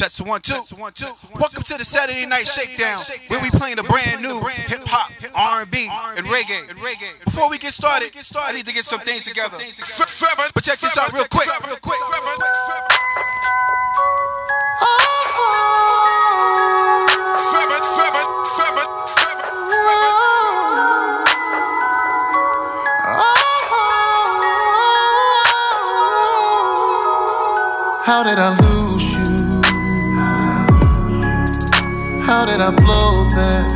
Test one two. one two. Welcome to the Saturday Night Shakedown, where we playing a brand new hip hop, R&B, and reggae. Before we get started, I need to get some things together. But check this out real quick. Real quick. Seven, seven, seven, seven, seven, How did I lose How did I blow that?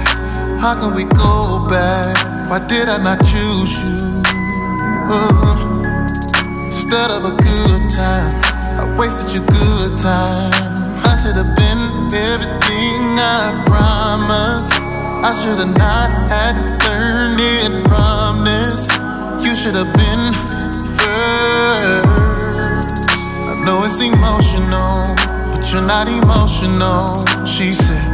How can we go back? Why did I not choose you? Uh, instead of a good time, I wasted your good time. I should have been everything I promised. I should have not had to learn it from this. You should have been first. I know it's emotional, but you're not emotional. She said,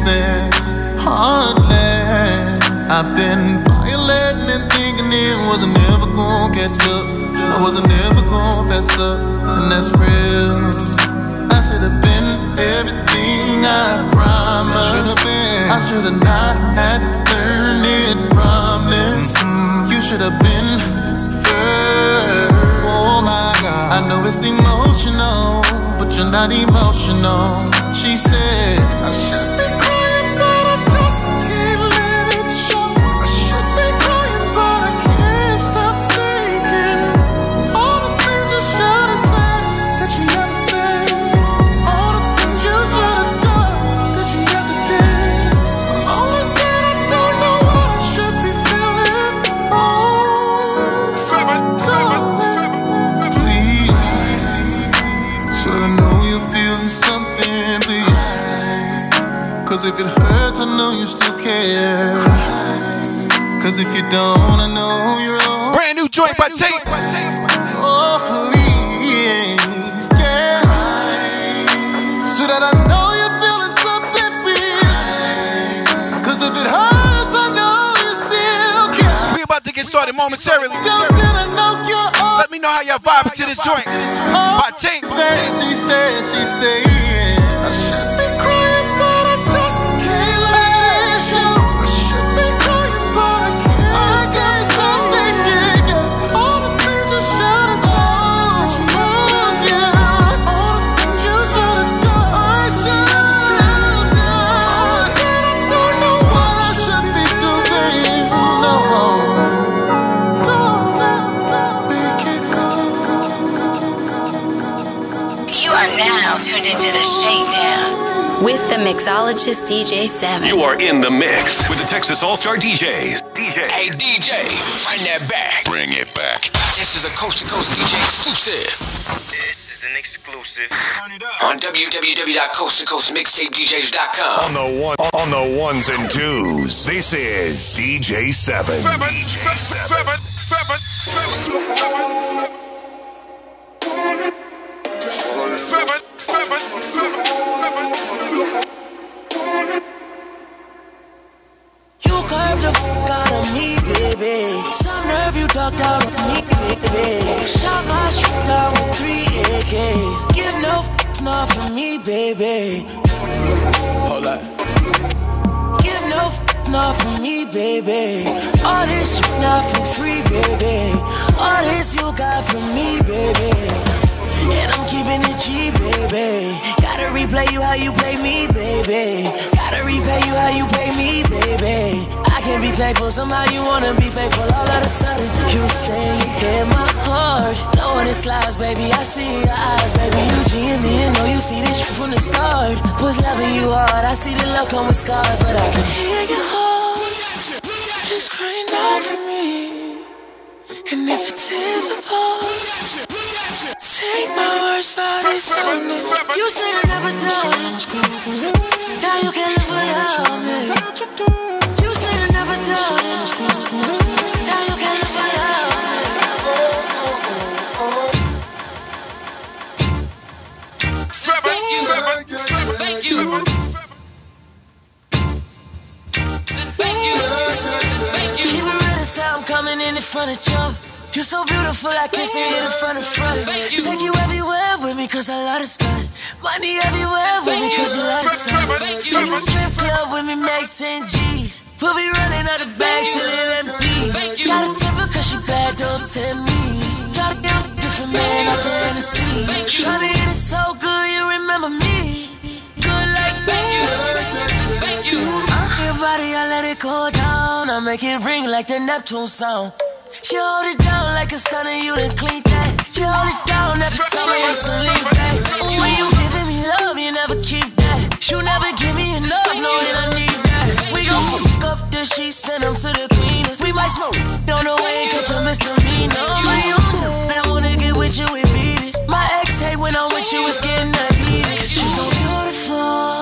useless, heartless. I've been violating and thinking it wasn't ever gonna catch up. I wasn't ever gonna fess up, and that's real. I should have been everything I promised. I should have not had to learn it from this. You should have been first. Oh my God. I know it's emotional, but you're not emotional. She said, know you still care. Cause if you don't, I know you're wrong. Brand new joint by Tate. Oh, please, yeah. So that I know you're feeling something, please. Cause if it hurts, I know you still care. We about to get started momentarily. Don't get I know you're Let me know how y'all vibing to this joint. By Tate. said, she said, she said, with the mixologist DJ 7. You are in the mix with the Texas All Star DJs. DJ. Hey DJ, run that back. Bring it back. This is a coast to coast DJ exclusive This is an exclusive. Turn it up. on www.coasttocoastmixtapedjs.com. On the one, on the ones and twos. This is DJ Seven. Seven, DJ seven, seven, seven, seven, seven, seven, seven, seven, seven, seven. You curved the fuck out of me, baby. Some nerve you ducked out of me, baby. Shot my shit down with three AKs. Give no fucks not for me, baby. Hold up. Give no fucks not for me, baby. All this shit not for free, baby. All this you got from me, baby. And I'm keeping it G, baby. Gotta replay you how you play me, baby. Gotta repay you how you pay me, baby. I can't be thankful, somehow you wanna be faithful. All of a sudden, you say you hit my heart. Knowing it slides, baby. I see your eyes, baby. You G and me, and know you see this shit from the start. Was loving you hard. I see the love come with scars, but I can hear your heart. Just crying out for me. And if it tears apart. Take my words for this only. You said I never doubted. Now you can't live without me. You said I never doubted. Now you can't live without Seven, seven, seven, Thank you. Thank you. Thank me. Keep you. it real, the sound coming in in front of you. You're so beautiful, I can't see it in front of front. Take you everywhere with me, cause I love to stunt. Money everywhere with me, cause you love to stunt. In the strip club with me, make 10 G's. We'll be running out of bag till it empties. Got a temper cause she bad, don't tell me. Try to get a different man out the Hennessy. Tryna hit it so good, you remember me. It go down. I make it ring like the Neptune sound. She hold it down like a stunner, you done clean that. She hold it down every summer, a lean back. When you giving me love, you never keep that. You never give me enough, knowing I need that. We gon' fuck up the sheets, send them to the cleaners. We might smoke, don't know way, catch a misdemeanor. My own, I wanna get with you and beat it. My ex hate when I'm with you, it's getting that heated. Cause you so beautiful.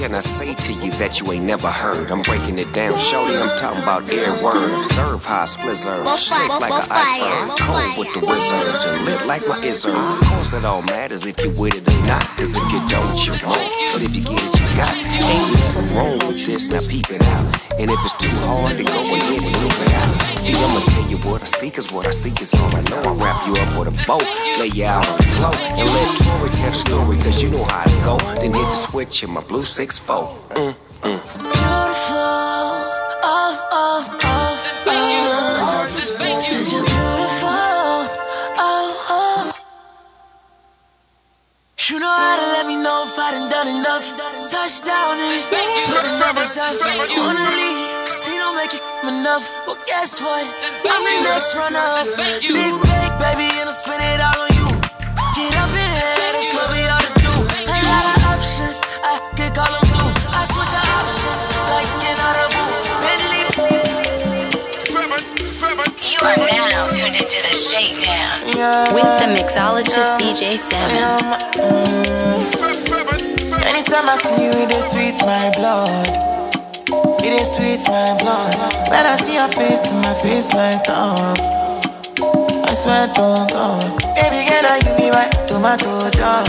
Can I say to you that you ain't never heard? I'm breaking it down, shorty. I'm talking about every word. Serve high, split serve. Slick like an iceberg. Cold with the reserves. And lit like my izzard. Of course, it all matters if you with it or not. Cause if you don't, you won't. But if you get it, you got it. Ain't nothing wrong with this, now peep it out. And if it's too hard, then go ahead and leave it out. See, I'ma tell you what I see, cause what I see is all I know. I wrap you up with a bow, lay you out on the floor, and let Tori tell the story, cause you know how it go. Then hit the switch in my blue 6 4. Mm, mm. Beautiful. Oh, oh, oh, oh. Said you're beautiful. Oh, oh. You know how to let me know if I done done enough. Touchdown in it. Put the numbers up. Wanna leave, cause he don't make it enough. Well, guess what? I'm the next runner up. Big bag, baby, and I'll spin it all on you. Get up in here, that's what we into the Shakedown with the mixologist DJ Seven. Mm. seven, seven, seven. Anytime I see you, it is sweet my blood. It is sweet my blood. When I see your face, my face light up. I swear to God, baby girl, now you be my tomato jar.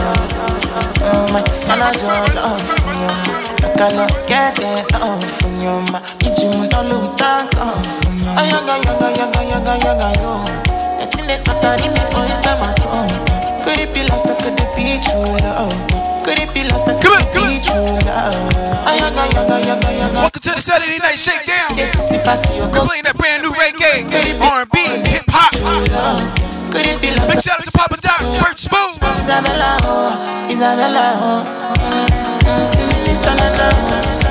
Oh my, son, I don't love from you. I cannot get enough from you. My, did you not look thank God from you? I young, young, young, young, young, young, young. It's in the for you, my soul. Could it be lost or could it be true love? Could it be lost or could on, it be true love? Welcome to the Saturday Night Shakedown. We're playing that brand new reggae, R&B, hip hop. Could it be lost Big shout out to Papa Doc, Bert Smooth. Isabella, oh, Isabella, oh. Mm, Timinitana,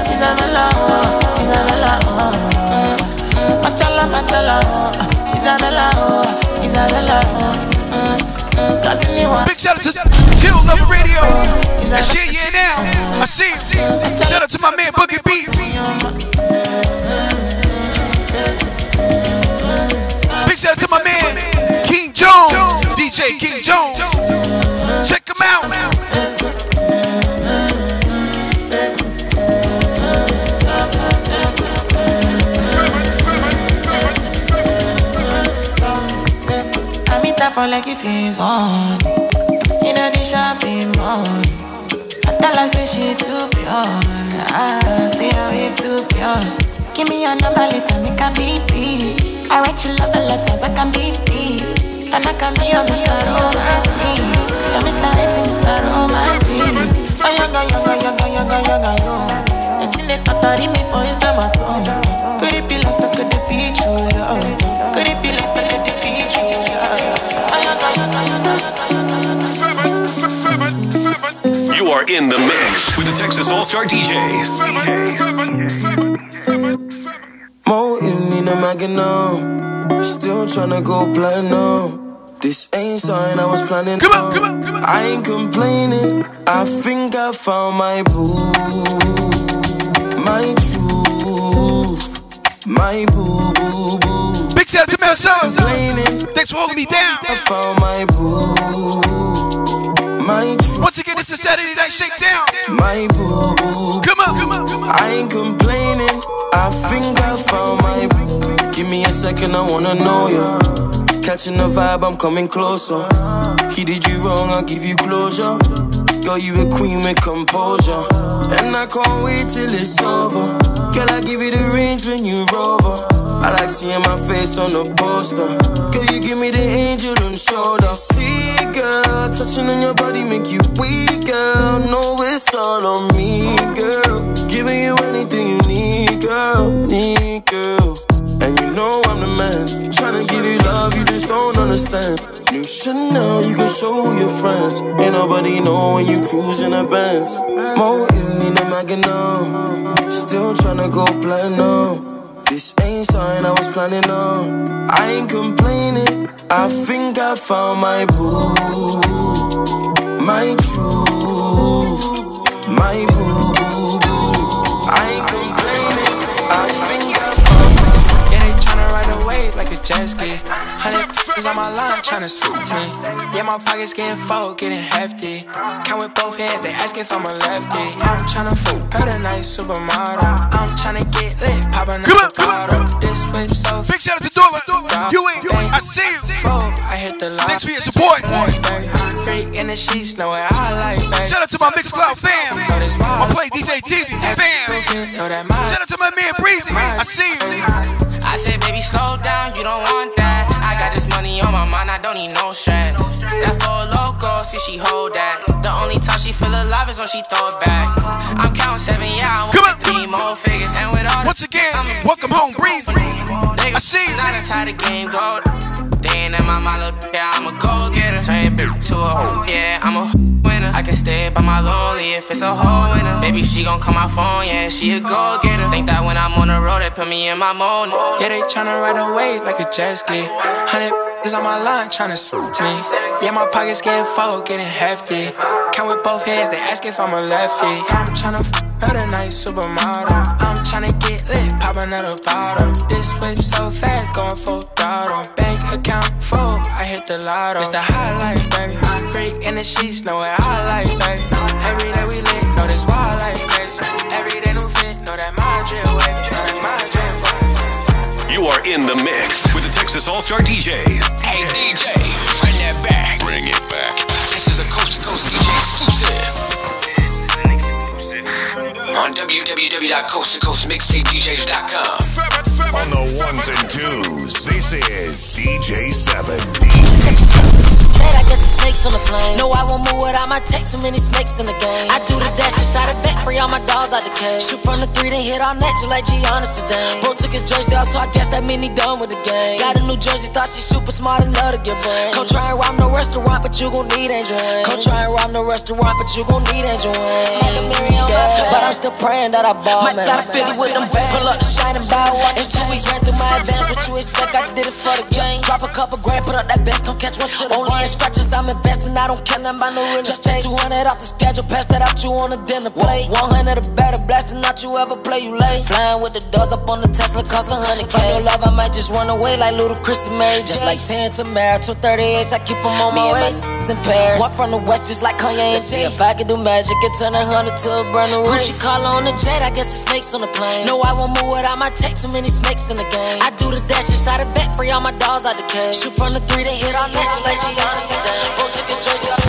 Isabella, oh, Isabella, oh. Machala, Machala, oh. Isabella, oh, Mm, mm, Kasiniwa. Big shout out to Chill Lover Radio. That shit, yeah, now. I see you. Shout out to my man Boogie Beats. Big shout out to my man King Jones, DJ King Jones. Check him out. For like if it's one. In a the shopping mall. I tell her say she too pure. I say how it too pure. Give me your number later, make a BP. I write you love letters, I can BP. And I can be your Mr. Romantic. You're Mr. Right, Mr. Romantic. Oh, yoga, yoga, yoga, yoga, yoga, yo. It's in the totally me for you, summer song. Could it be lost, or could it be true love? You are in the mix with the Texas All Star DJs. seven, seven, seven, seven, seven. More in a magnum. Still tryna go platinum. This ain't something I was planning Come on, come on, come on. I ain't complaining. I think I found my boo. my truth, my boo boo boo. Big shout out to. Complaining, Thanks for holding me down. I found my boo, my truth, Once again, it's the Saturday Night Shakedown. my boo boo. Come on, come on, come on. I ain't complaining. I think I found my. Boo Give me a second, I wanna know ya. Catching the vibe, I'm coming closer. He did you wrong, I'll give you closure. Girl, you a queen with composure. And I can't wait till it's over. Girl, I give you the range when you rover. I like seeing my face on the poster. Girl, you give me the angel on shoulder. See, girl, touching on your body make you weak, girl. No, it's all on me, girl. Giving you anything you need, girl. Need, girl. And you know I'm the man. Tryna give you love, you just don't understand. New Chanel, you can show your friends. Ain't nobody know when you cruising a Benz. More in the Magnum. Still tryna go platinum. This ain't something I was planning on. I ain't complaining. I think I found my boo, my truth, my boo. Like a jet. Hundred is on my line tryna suit me. Yeah, my pockets getting full, getting hefty. Count with both hands, they ask if I'm a lefty. I'm tryna fool her tonight, supermodel. I'm tryna get lit, poppin' Come up come bottle. This whip so Big shout out to Dola. You ain't, I see you. I hit the line. Thanks for your support. Freak in the sheets, know what I like, baby. Shout out to my Mixcloud fam. My play DJ TV fam. Shout out to my man Breezy. I see you. I said, baby, slow down, you don't want that. I got this money on my mind, I don't need no stress. That for a loco, see she hold that. The only time she feel alive is when she throw it back. I'm counting seven, yeah, I want Come on, three more figures. And with all Once again, welcome home, Breezy. I see. Now that's how the game go. They ain't in my mind, Turn it to a hoe, yeah, I'm a winner. I can stay by my lonely if it's a hoe winner. Baby, she gon' call my phone, yeah, she a go getter. Think that when I'm on the road, they put me in my mode. Yeah, they tryna ride a wave like a jet ski. Hundred is on my line tryna suit me. Yeah, my pockets getting full, getting hefty. Count with both hands, they ask if I'm a lefty. I'm tryna f her tonight, supermodel. I'm tryna get lit, pop another bottle. This whip so fast, going full throttle. Bank account full, I hit the lotto. It's the highlight, baby. Freak in the sheets, know what I like, baby. Every day we lit, know this wild like crazy. Every day new fit, know that my drill wave, know that my drill wave. You are in the mix with the Texas All Star DJs. Hey DJ, bring that back. Bring it back. This is a coast to coast DJ exclusive on www.coasttocoastmixtapedjs.com. On the ones and twos, this is DJ 7. I guess the snakes on the plane. No, I won't move without my tech. Too many snakes in the game. I do the dash inside the back, free all my dogs out the cage. Shoot from the three, then hit all net just like Giannis today. Bro took his jersey out, so I guess that mean he done with the game. Got a new jersey, thought she super smart and love to get brain. Come try and rob no restaurant, but you gon' need Angel. Come try and rob no restaurant, but you gon' need Angel Wayne. Yeah, but I'm still praying that I ball, Might man. got a Philly with them bands. Pull up the shining bow. In two weeks, ran through my advance. What you expect? I did it for the game. Drop a couple grand, put up that best, come catch one to the Only in scratches, I'm investing. I don't care nothing about no real estate. 200 off the schedule, pass that out you on the dinner plate. 100 or better, blasting out you ever play, you late. Flying with the doors up on the Tesla, cost a hundred K. your love, I might just run away like little Chris and Mary. Just like 10 to Mary, 238, I keep them on my waist. in Paris. Walk from the west just like Kanye and Jay. If I could do magic, it turn a hundred to a brand new Gucci collar on the jet, I guess the snakes on the plane. No, I won't move without my tech, too many snakes in the game. I do the dash inside the back, free all my dogs out the cage. Shoot from the three, they hit all net just like Giannis and Dan. Bro took his jersey off.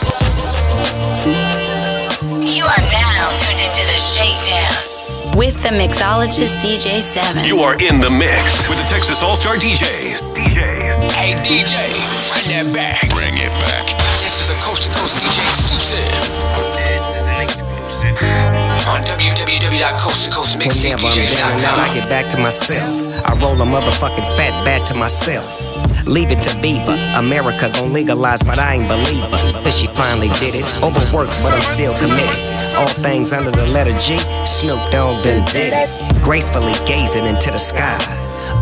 You are now tuned into the Shakedown with the mixologist DJ 7. You are in the mix with the Texas All Star DJs. DJs. Hey DJ, bring that back. Bring it back. This is a coast to coast DJ exclusive This is an exclusive. On down I get back to myself. I roll a motherfucking fat bat to myself. Leave it to Beaver. America gon' legalize, but I ain't believer. But she finally did it. Overworked, but I'm still committed. All things under the letter G. Snoop Dogg done did it. Gracefully gazing into the sky.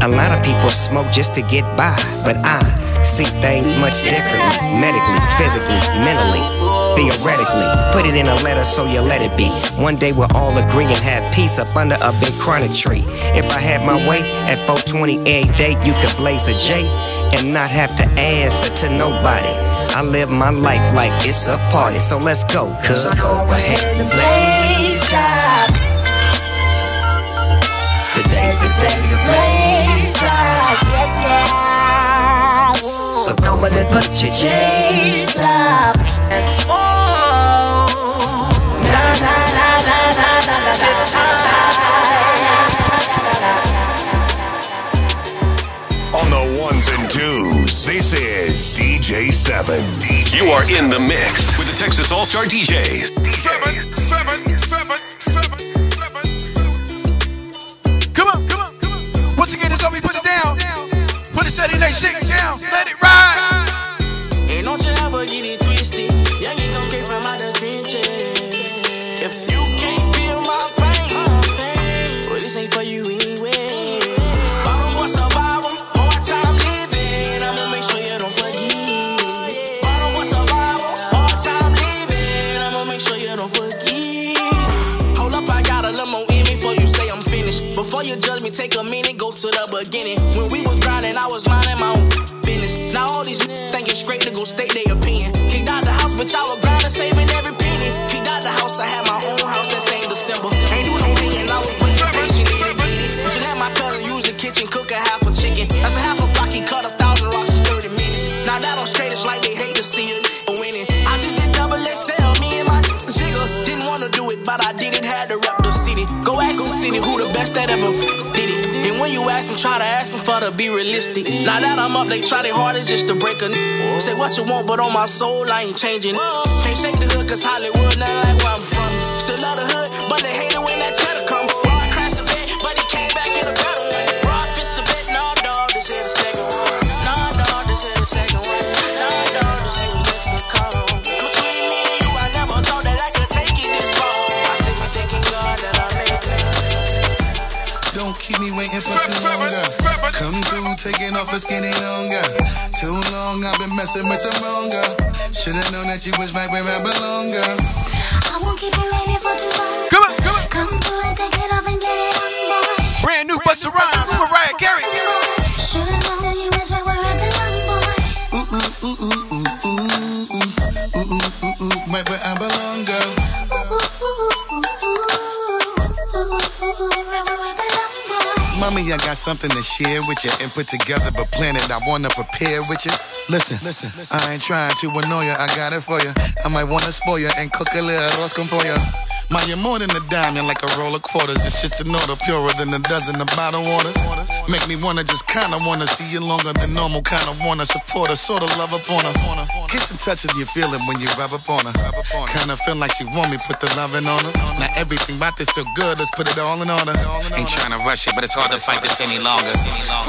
A lot of people smoke just to get by, but I See things much differently, medically, physically, mentally, theoretically. Put it in a letter so you let it be. One day we'll all agree and have peace up under a big chronic tree. If I had my way, at 420 a day, you could blaze a J and not have to answer to nobody. I live my life like it's a party, so let's go, cuz. So go ahead and blaze up. Today's the day to Blaze up. So go ahead and put your Blaze up. And smoke. On the ones and twos, this is DJ7. You are in the mix with the Texas All Star DJs. Seven, seven, seven, seven, Sour grinder saving every you ask them, try to ask them for to be realistic. Now that I'm up, they try their hardest just to break a n- Say what you want, but on my soul, I ain't changing. Can't shake the hood, cause Hollywood, not like where I'm from. Still love the hood, but they hate it skinny longer. Too long, I've been messing with the wrong girl. Should've known that you was right where I belong, girl. I won't keep you waiting for too long. Come on, come on. Come through and take it off and get it on, boy. Brand new Busta Rhymes with Mariah Carey. Something to share with you and put together, but plan it. I wanna prepare with you. Listen, listen, I ain't trying to annoy you. I got it for you. I might wanna spoil you and cook a little arroz for pollo. Ma, you're more than a diamond, like a roll of quarters. This shit's an order, purer than a dozen of bottled waters. Make me wanna just kinda wanna see you longer than normal. Kinda wanna support her, sorta love up on her. Kiss and touch as you feel it when you rub up on her. Kinda feel like she want me, put the loving on her. Now everything about this feel good, let's put it all in order. Ain't trying to rush it, but it's hard to fight this any longer.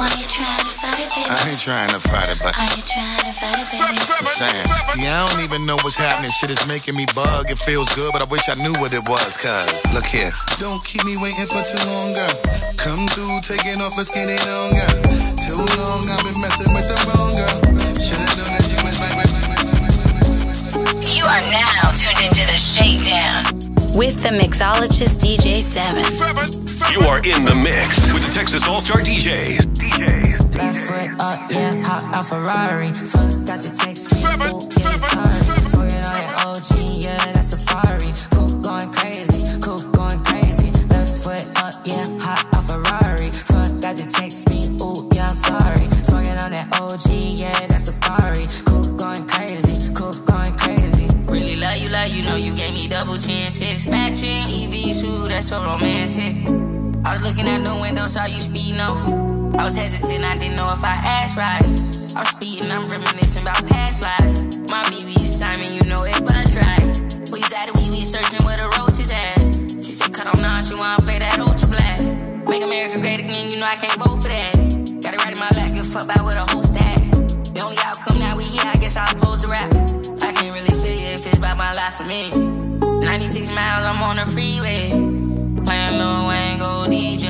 Why you trying to fight it, baby? I ain't trying to fight it, but Are you trying to fight it, baby? See, I don't even know what's happening. Shit is making me bug. It feels good, but I wish I knew what it was. Cause look here. Don't keep me waiting for too long, girl. Come through, taking off a skinny longer. Too long, I've been messing with the wrong girl. Should've known that you was my, my, my, my, You are now tuned into the Shakedown with the mixologist DJ 7. You are in the mix with the Texas All Star DJs. Left foot up, yeah, hop out Ferrari. Forgot to text me, ooh, yeah, double chances. Matching EV shoe, that's so romantic. I was looking at the window, saw you speeding off. I was hesitant, I didn't know if I asked right. I was speeding, I'm reminiscing about past life. My BB is Simon, you know it, but I tried. We at it, we searching where the roaches at. She said, cut on now, she wanna play that ultra black. Make America great again, you know I can't vote for that. Got it right in my lap, give a fuck about where the host at. The only outcome now we here, I guess I'll pose the rap. I can't really feel it if it's about my life for me. 96 miles, I'm on the freeway. Playing Lil Wayne, go DJ.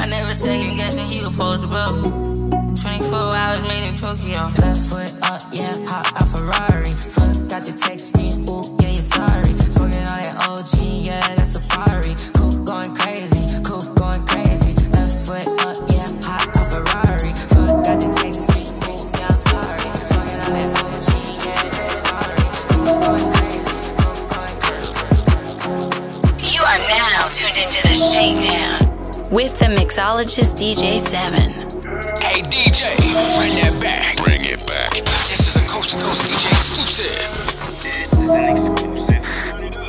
I never second guessing he was supposed to blow. 24 hours made in Tokyo. Left foot up, yeah, hop out Ferrari. Forgot to text me, ooh, yeah, you're sorry. Smoking on that OG, yeah, that's Safari. Shakedown with the mixologist DJ 7. Hey DJ, bring that back. Bring it back. This is a coast to coast DJ exclusive. This is an exclusive.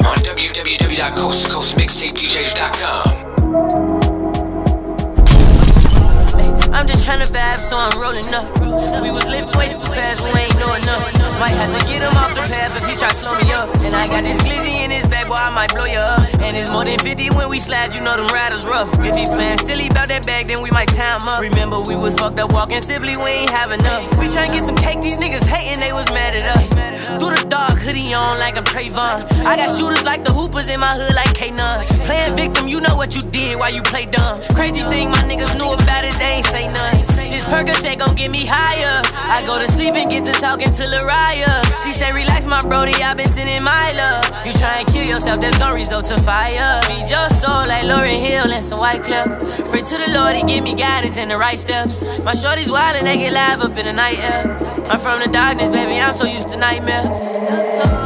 On www.coasttocoastmixtapedjs.com. I'm just tryna vibe, so I'm rolling up. We was living way too fast, we ain't know enough. Might have to get him off the path if he try slow me up. And I got this glizzy in his bag, boy, I might blow you up. And it's more than 50 when we slide, you know them riders rough. If he playing silly about that bag, then we might tie him up. Remember, we was fucked up walking simply, we ain't have enough. We tryna get some cake, these niggas hating, they was mad at us. Through the dark, hoodie on like I'm Trayvon. I got shooters like the hoopers in my hood like K9. Playing victim, you know what you did while you play dumb. Crazy thing, my niggas knew about it, they ain't say nothing. This Percocet gon' get me higher. I go to sleep and get to talking to Lariah. She say, relax, my brody, i been sending my love. You try and kill yourself, that's gon' result to fire. Feed your soul like Lauryn Hill and some White Cliff. Pray to the Lord, he give me guidance and the right steps. My shorty's wild and they get live up in the night air. I'm from the darkness, baby, I'm so used to nightmares.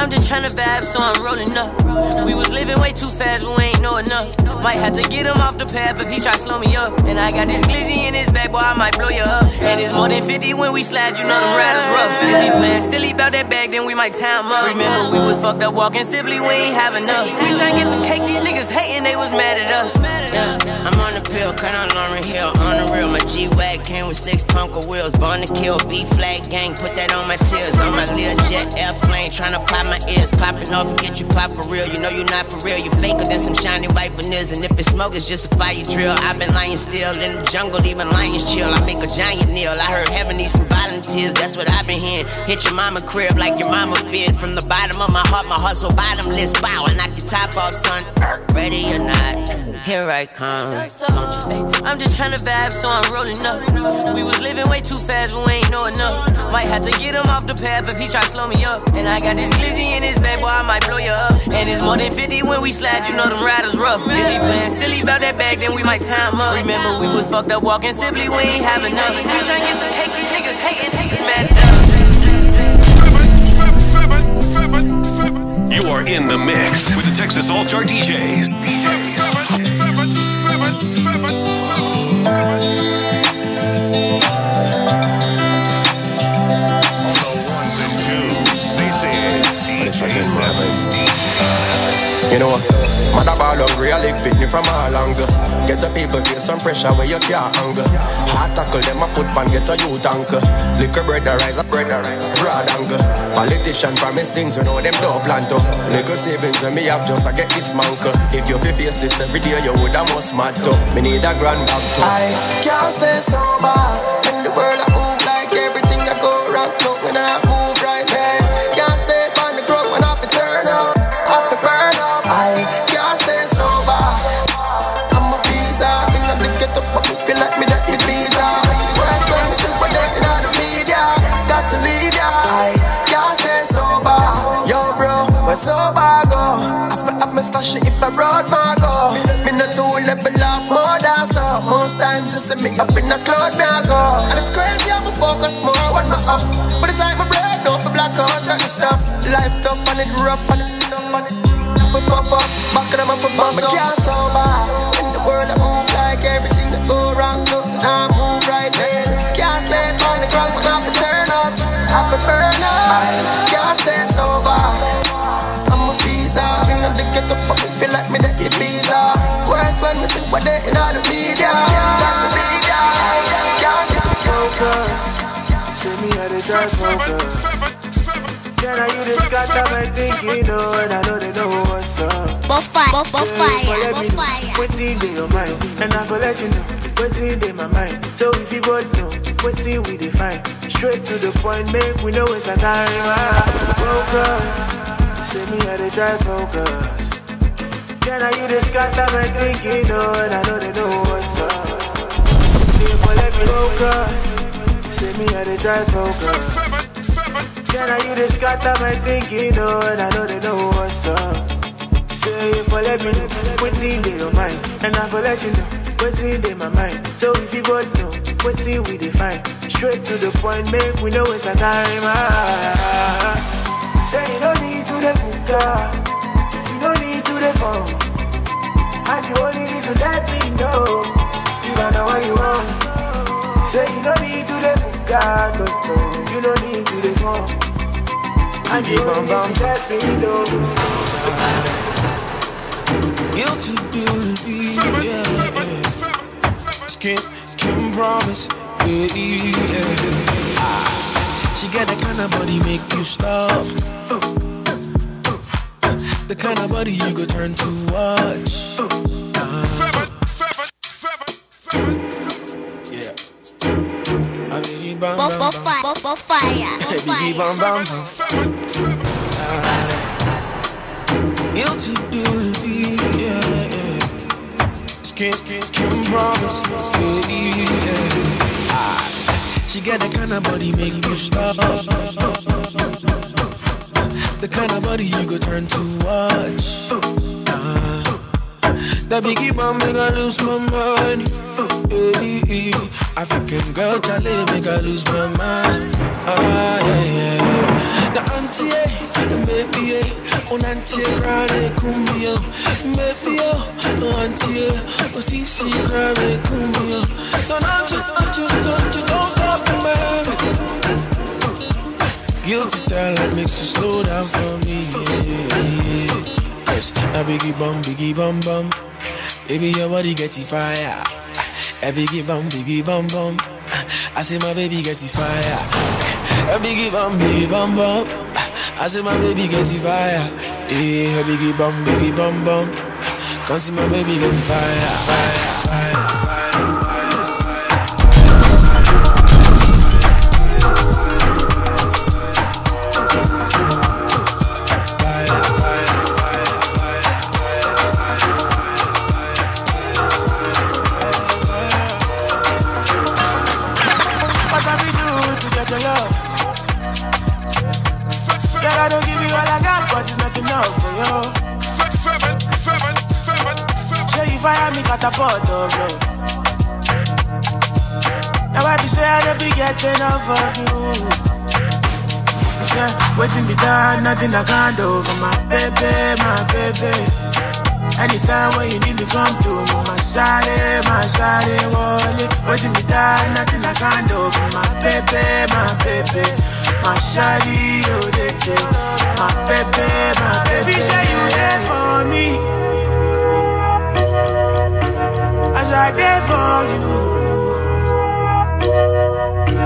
I'm just tryna vibe, so I'm rolling up. We was living way too fast, we ain't know enough. Might have to get him off the path if he try slow me up. And I got this glizzy in his bag, boy, I might blow you up. And it's more than 50 when we slide, you know them riders rough. If he playing silly about that bag, then we might tie him up. Remember, we was fucked up walking simply, we ain't have enough. We tryna get some cake, these niggas hating, they was mad at us. Yeah, I'm on the pill, cut on Lauryn Hill, on the real. My G-Wag came with six Tonka wheels, born to kill, B flag gang, put that on my tears. On my Jet airplane, tryna pop my ears, popping off get you pop for real. You know you're not for real, you faker than some shiny white veneers. And if it's smoke, it's just a fire drill. I've been lying still in the jungle, even lions chill. I make a giant meal. I heard heaven needs some volunteers, that's what I've been hearing. Hit your mama crib like your mama feared. From the bottom of my heart, my hustle bottomless. Bow, I knock your top off, son. Ready or not, here I come. I'm just tryna vibe, so I'm rolling up. We was living way too fast, we ain't know enough. Might have to get him off the path if he try to slow me up. And I got this glizzy in his bag, boy, I might blow you up. And it's more than 50 when we slide, you know them riders rough. If he playing silly about that bag, then we might tie him up. Remember, we was fucked up walking simply, we ain't have enough. We tryna get some cake, these niggas hating, hating mad at us. You are in the mix with the Texas All Star DJs. You know, mother ball hungry, I lick pitney from all angle. Get the people feel some pressure where you can't angle. Hard tackle them, I put pan, get a youth anchor. Liquor bread, the rise, bread, the rise. Broad angle. Politician promise things, we know them don't plan to. Little savings when me have just, I get this manker. If you face this every day, you would have must mad to. Me need a grand bag to. I can't stay sober where sober go? Oh. I feel have me stash if I road my go. Me not too level up more than so. Most times you see me up in the cloud, me I go. And it's crazy, I'm a focus more when me up. But it's like my bread, no for black out certain stuff. Life tough and it rough and it tough and it. We puff up, back of them up for bust up. Me can't sober. In the world I move like everything that go wrong. No, I move right, man. Can't stay on the ground, but I have to turn up. I have to burn up. Can't stay sober. Get up, but me feel like me that get visa. Worse when me see what they in all the media. To be there. Can't stay focus. See me at the dark focus. Then I you just got up and thinking, know, and I know they know what's up. Buffire, buffire, buffire. What's in your mind? And I will let you know what's in my mind. So if you both know what's in we define. Straight to the point, make we know it's a time. Ah, Focus. See me how they try focus. Then I you got up and thinking, know, and I know they know what's up. Live for let me focus. Say me how they try focus. Can I you just scatter my thinking, oh, and I know they know what's up. Say if I let me know what's in your mind, and I for let you know what's in my mind. So if you both know what's in we define, straight to the point, make we know it's a time. Ah. ah, ah, ah. Say you don't need to the book, you don't need to the phone, and you only need to let me know. You don't know what you want. Say you don't need to the book, no, no, you don't need to the phone, and you only need to let me know. Guilty duty, yeah, yeah. Skin, skin promise, yeah, yeah. She got the kind of body make you stop. The kind of body you go turn to watch. Uh, yeah. I mean, bam, Bo- bam, bo- bam. fi- bo- bo- fire. Bo- Baby, bam, bam, bam. Aye. Guilty duty, yeah, yeah. Skin, skin, skin promise, yeah, yeah. Aye. She got the kind of body make you stop. The kind of body you go turn to watch. Uh, that biggie bomb make I lose my money. Hey, African girl, Charlie make I lose my mind. Ah, yeah, yeah. The auntie, eh, maybe, eh, on auntie, cry, cumbia. Maybe, oh, no auntie, eh, oh, see, see, cry, cumbia. So you, don't you, don't you, don't stop, baby. Guilty talent makes you slow down for me. Yeah. Yes, a biggie bum, biggie bum bum. Baby, your body get fire. A biggie bum, biggie bum bum. I say my baby get fire. A biggie bum, biggie bum bum. I say my baby get fire. Eh, a biggie bum, biggie bum bum. Come see my baby get fire. Nothing I can't do for my baby, my baby. Anytime when you need me, come to me, my shawty, my shawty, wallet. Waiting me done, nothing I can't do for my baby, my baby. My shawty, oh, they take my baby, my baby. Say you there for me, as I there for you.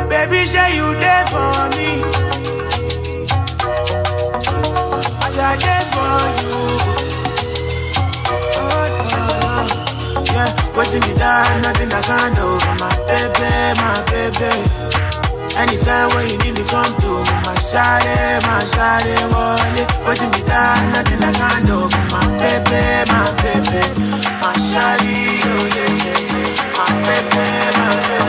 Baby, say you there for me, I there for you. Oh, no, no. Yeah, waiting me down, nothing I can't do my baby, my baby. Anytime when you need me, come to my shawty, my shawty, wallet. Waiting me down, nothing I can't do my baby, my baby. My shawty, oh yeah, yeah. My baby, my baby.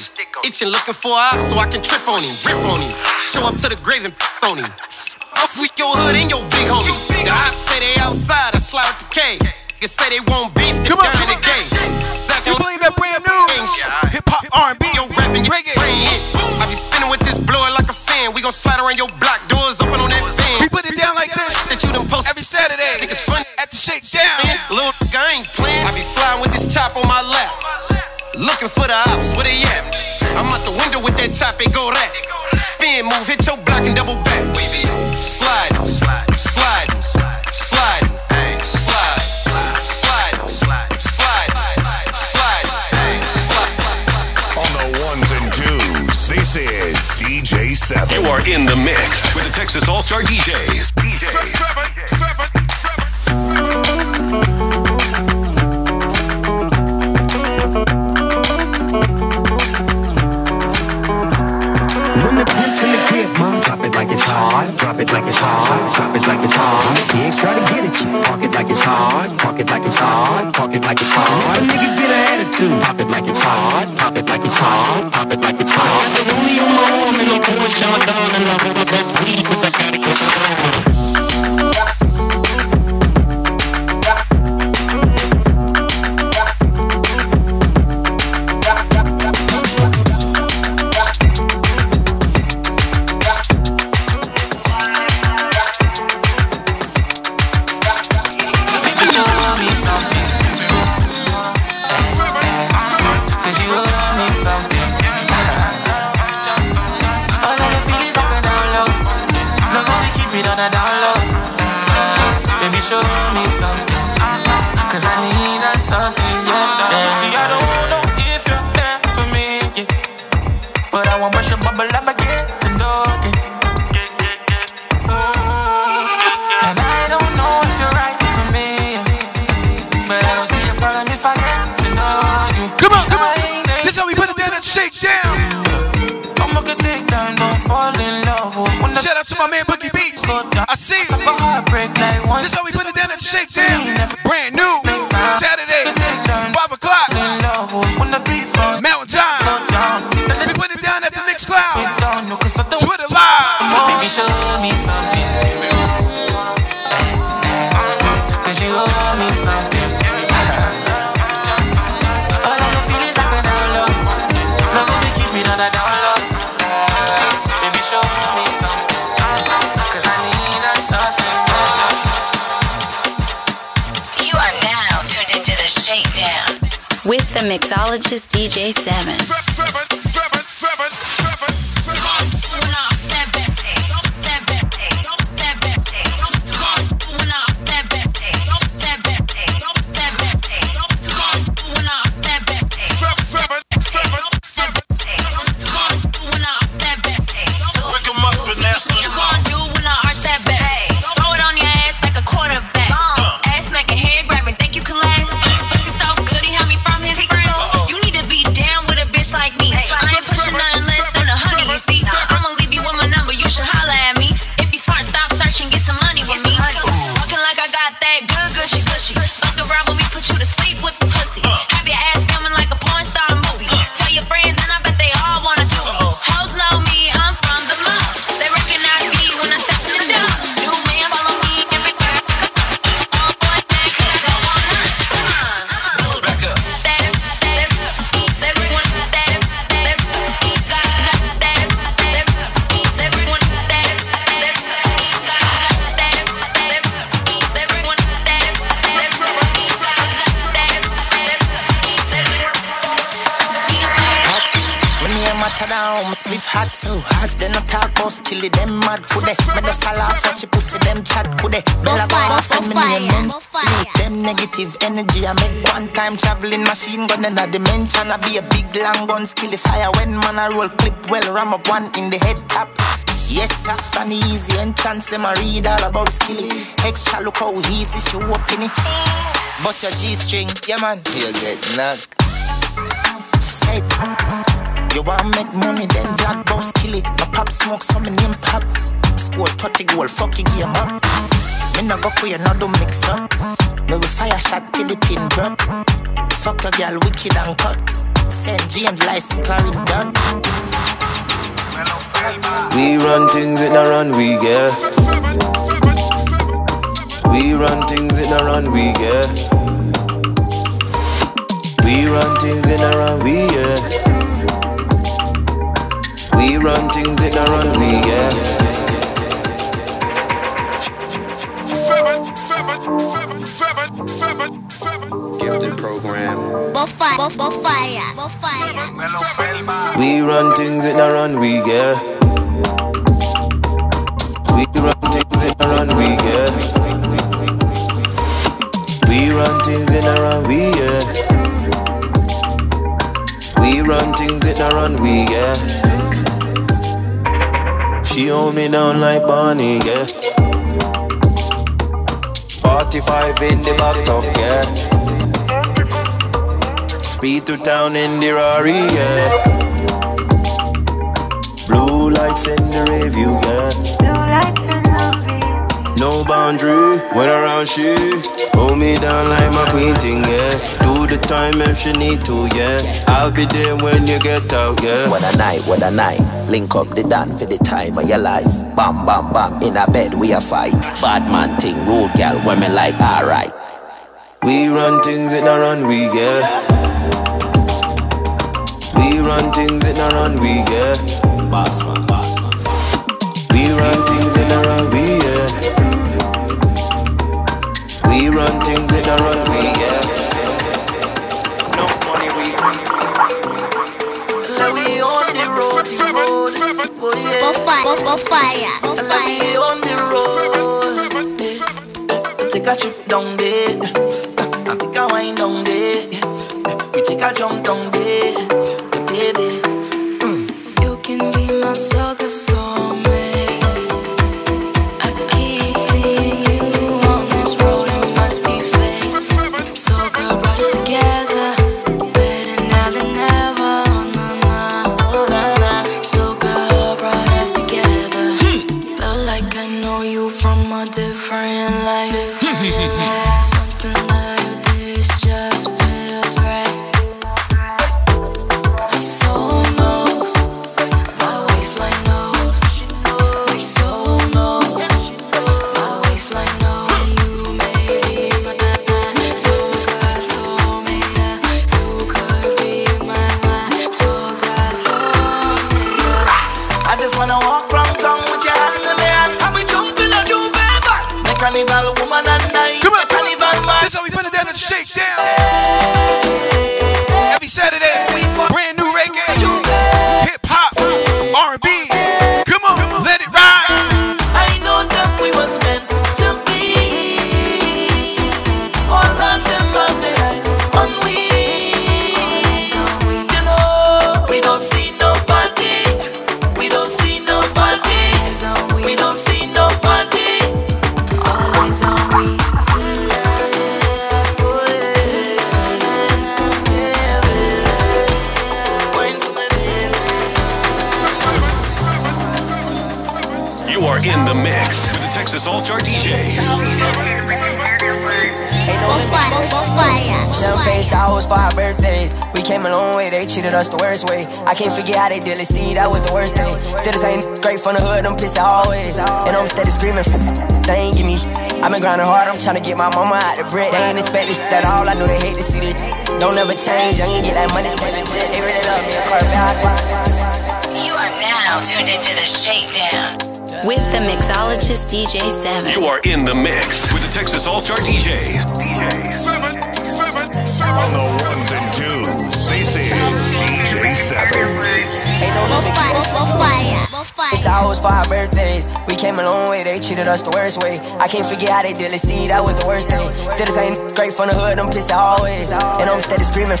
Me. Itching looking for a op so I can trip on him, rip on him. Show up to the grave and on him. Off with your hood and your big homie. The ops say they outside, I slide with the K. Niggas say they want beef, they down in the game. You believe that brand new hip hop R&B Yo, rapping, reggae. I be spinning with this blower like a fan. We gon' slide around your block, doors open on that fan. We put it down like this That you done post every Saturday Niggas funny. at the shakedown. 7. You are in the mix with the Texas All Star DJs. Seven, seven. It hard. Drop it like it's hard. Drop it like it's hard. Pigs try to get at you. Park it like it's hard. Park it like it's hard. Park it like it's hard. Nigga get an attitude. Pop it like it's hard. Pop it like it's hard. Pop it like it's hard. The rollie on my arm and I'm pouring Chandon and I roll up that weed 'cause I gotta get on. This how we put it down at the shakedown. Brand new Saturday, five o'clock. love. When the beat bounce, Mountain time. down. We put it down at the Mix it Cloud. down, no, 'cause I Twitter live. Baby, show me something. The mixologist DJ Seven. Seven, seven, seven. Machine gun in a dimension. I be a big long gun, skilly fire when man I roll clip well, ram up one in the head top. Yes, sir, funny easy entrance, them I read all about skilly. Extra look how easy she walk in it. Bust your G-string, yeah man, you get knocked. She said, you want make money, then black boss kill it. My pop smoke, so me name pop. Score 30 goal, fuck your game up. Me no go queer, no do mix up. Me we fire shot till the pin broke. Fuck a girl, wicked and cut. Send James license, Clarence done. We run things in a run, we yeah. We run things in a run, we yeah. We run things in a run, we yeah. We run things in a run, we yeah. Seven, seven, seven, seven, seven, seven. Gifted program. Bofire, bo- bofire, bofire. We run things in a run, we yeah. We run things in a run, we yeah. We run things in a run, we yeah. We run things in a run, we yeah. She hold me down like Bonnie, yeah. 45 in the top, yeah. Speed to town in the Rari, yeah. Blue lights in the review, yeah. No boundary when around she hold me down like my queen thing, yeah. Do the time if she need to, yeah. I'll be there when you get out, yeah. What a night, what a night. Link up the dance for the time of your life. Bam, bam, bam. In a bed, we a fight. Bad man thing, road gal, when me like, alright. We run things in a run, we yeah. We run things in a run, we yeah. Boss man, boss man. We run things in a run, we yeah. We run things in a run, we yeah. Enough money, we. So we on the road, the road. Oh, yeah. Bofire, bo- bofire, We bofire. on the road. Yeah. Take a trip down there. Eh, I pick a wine down there. Eh, we take a jump down there. Eh, baby. Mm. You can be my sucker forget how they did it, see, that was the worst thing. Still the same straight from the hood, I'm pissed always. And I'm steady screaming, they ain't give me shit. I've been grinding hard, I'm trying to get my mama out the bread. They ain't expect this shit at all, I know they hate to see this. Don't ever change, I can get that money, stay legit. They really love me, of course, I. You are now tuned into the Shakedown with the mixologist DJ 7. You are in the mix with the Texas All Star DJs. Seven, seven, seven. On the ones and twos, this is DJ Seven. Ain't no limit. It's for our birthdays. We came a long way, they treated us the worst way. I can't forget how they did it, see, that was the worst thing. Still the same great from the hood, them pissy always. And I'm steady screaming,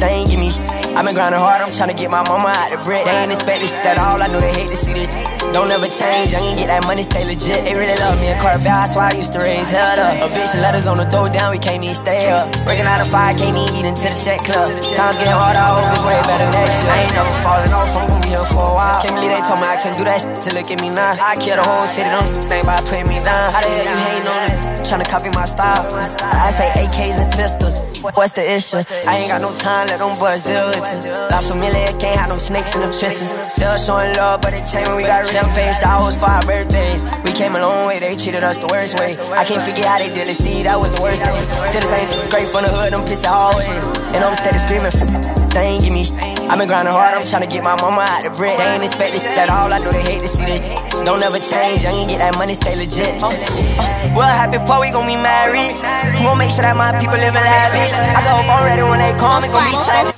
they ain't give me shit. i been grinding hard, I'm trying to get my mama out the bread. They ain't expect this at all, I know they hate to see this. Don't ever change, I ain't get that money, stay legit. They really love me in Carvel, that's why I used to raise hell up. Eviction letters on the door down, we can't even stay up. Breaking out of fire, can't even eat into the check club. Times getting harder, I hope it's way better next year. I ain't never falling off, I'm gonna be here for a while. Can't believe they told me I couldn't do that shit to look at me now. I kill the whole city, don't think about putting me down. How the hell you hating on it? Tryna copy my style. I say AKs and pistols. What's the issue? I ain't got no time, let them boys deal with it. Not familiar, can't have no snakes in the trenches. Still showing love, but it changed when we got champagne showers for our birthdays. We came a long way, they treated us the worst way. I can't forget how they did it, see, that was the worst thing. Still the same great from the hood, them pissy always. And I'm steady screaming, they ain't give me i been grinding hard, I'm tryna get my mama out the bread. They ain't expect it at all, I know they hate to see it. Don't ever change, I ain't get that money, stay legit. Uh, uh, well, happy before we gon' be married. We gon' make sure that my people live in lavish. I just hope I'm ready when they come, it gon' be changed.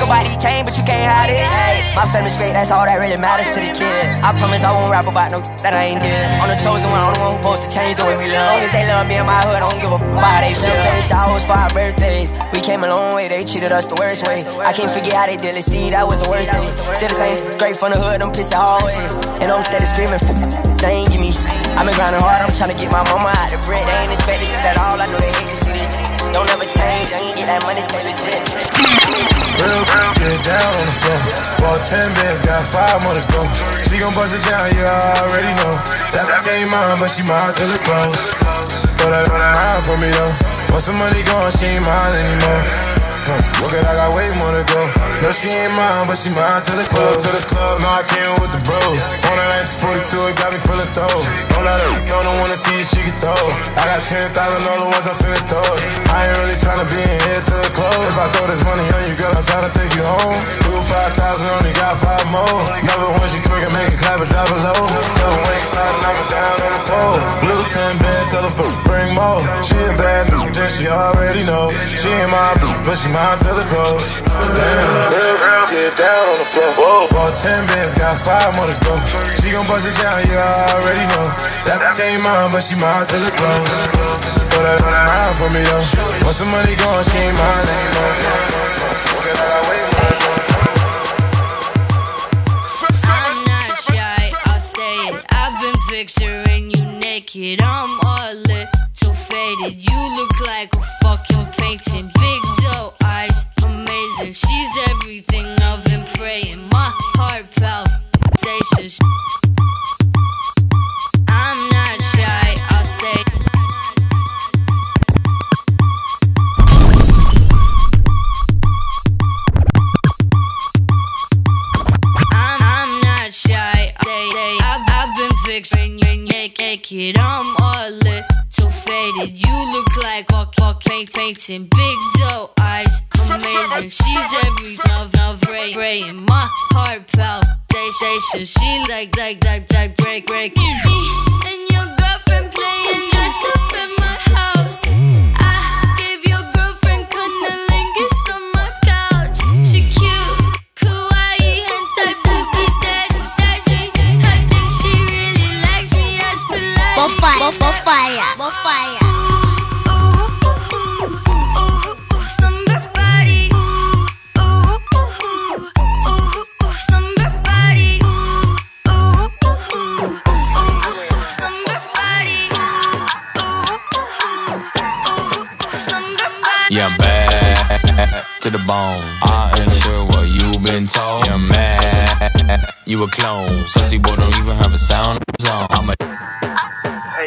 Nobody came, but you can't hide it. My family's great, that's all that really matters to the kid. I promise I won't rap about no that I ain't did. I'm the chosen one, I'm the one who's supposed to change the way we live. Long as they love me in my hood, I don't give a f about how they feel. Champagne showers for our birthdays. We came a long way, they treated us the worst way. I can't forget how they did it, see, that was the worst thing. Still the same, great from the hood, them pissy always. And I'm steady screaming, they ain't give me shit. i been grinding hard, I'm trying to get my mama out the bread. They ain't expect it at all, I know they hate to see it. Don't ever change, I ain't get that money, stay legit. Real, get down on the floor. Bought 10 bands, got five more to go. She gon' bust it down, yeah, I already know. That ain't mine, but she mine till it close. But I don't mind for me though. Once the money gone, she ain't mine anymore. Huh. Look at I got way more to go. No, she ain't mine, but she mine till the club. To the club, no, I came with the bros. On a 1942, it got me feeling throw. Don't let her, don't, don't wanna see you, she can throw. I got 10,000 other ones, I'm finna throw it. I ain't really tryna be in here till the close. If I throw this money on you, girl, I'm tryna take you home. Do 5,000, only got five more. Never once you twerk and make it clap and drop it low. When you slide, knock down on the pole. Blue 10 band, tell her for bring more. She a bad bitch, then she already know. She ain't my bitch, but she mine till it close. Damn, get down on the floor. Whoa, bought 10 bands, got five more to go. She gon' bust it down, yeah, I already know. That bitch ain't mine, but she mine till it close. But that mine for me though. Once the money gone, she ain't mine anymore. Naked. I'm a little faded. You look like a fucking painting. Big doe eyes, amazing. She's everything I've been praying. My heart palpitations. I'm not shy, I'll say. I'm, not shy. I've been fixing you naked. I'm a little faded. You look like a fuck paint painting. Big doe eyes, amazing. She's everything of of break, praying. My heart palpitations. She like like like like break break. Me and your girlfriend playing dress up in my house. I Slumber body. Yeah, bad to the bone. I ain't sure what you been told. You're mad, you a clone. Sussy boy don't even have a sound own. I'm a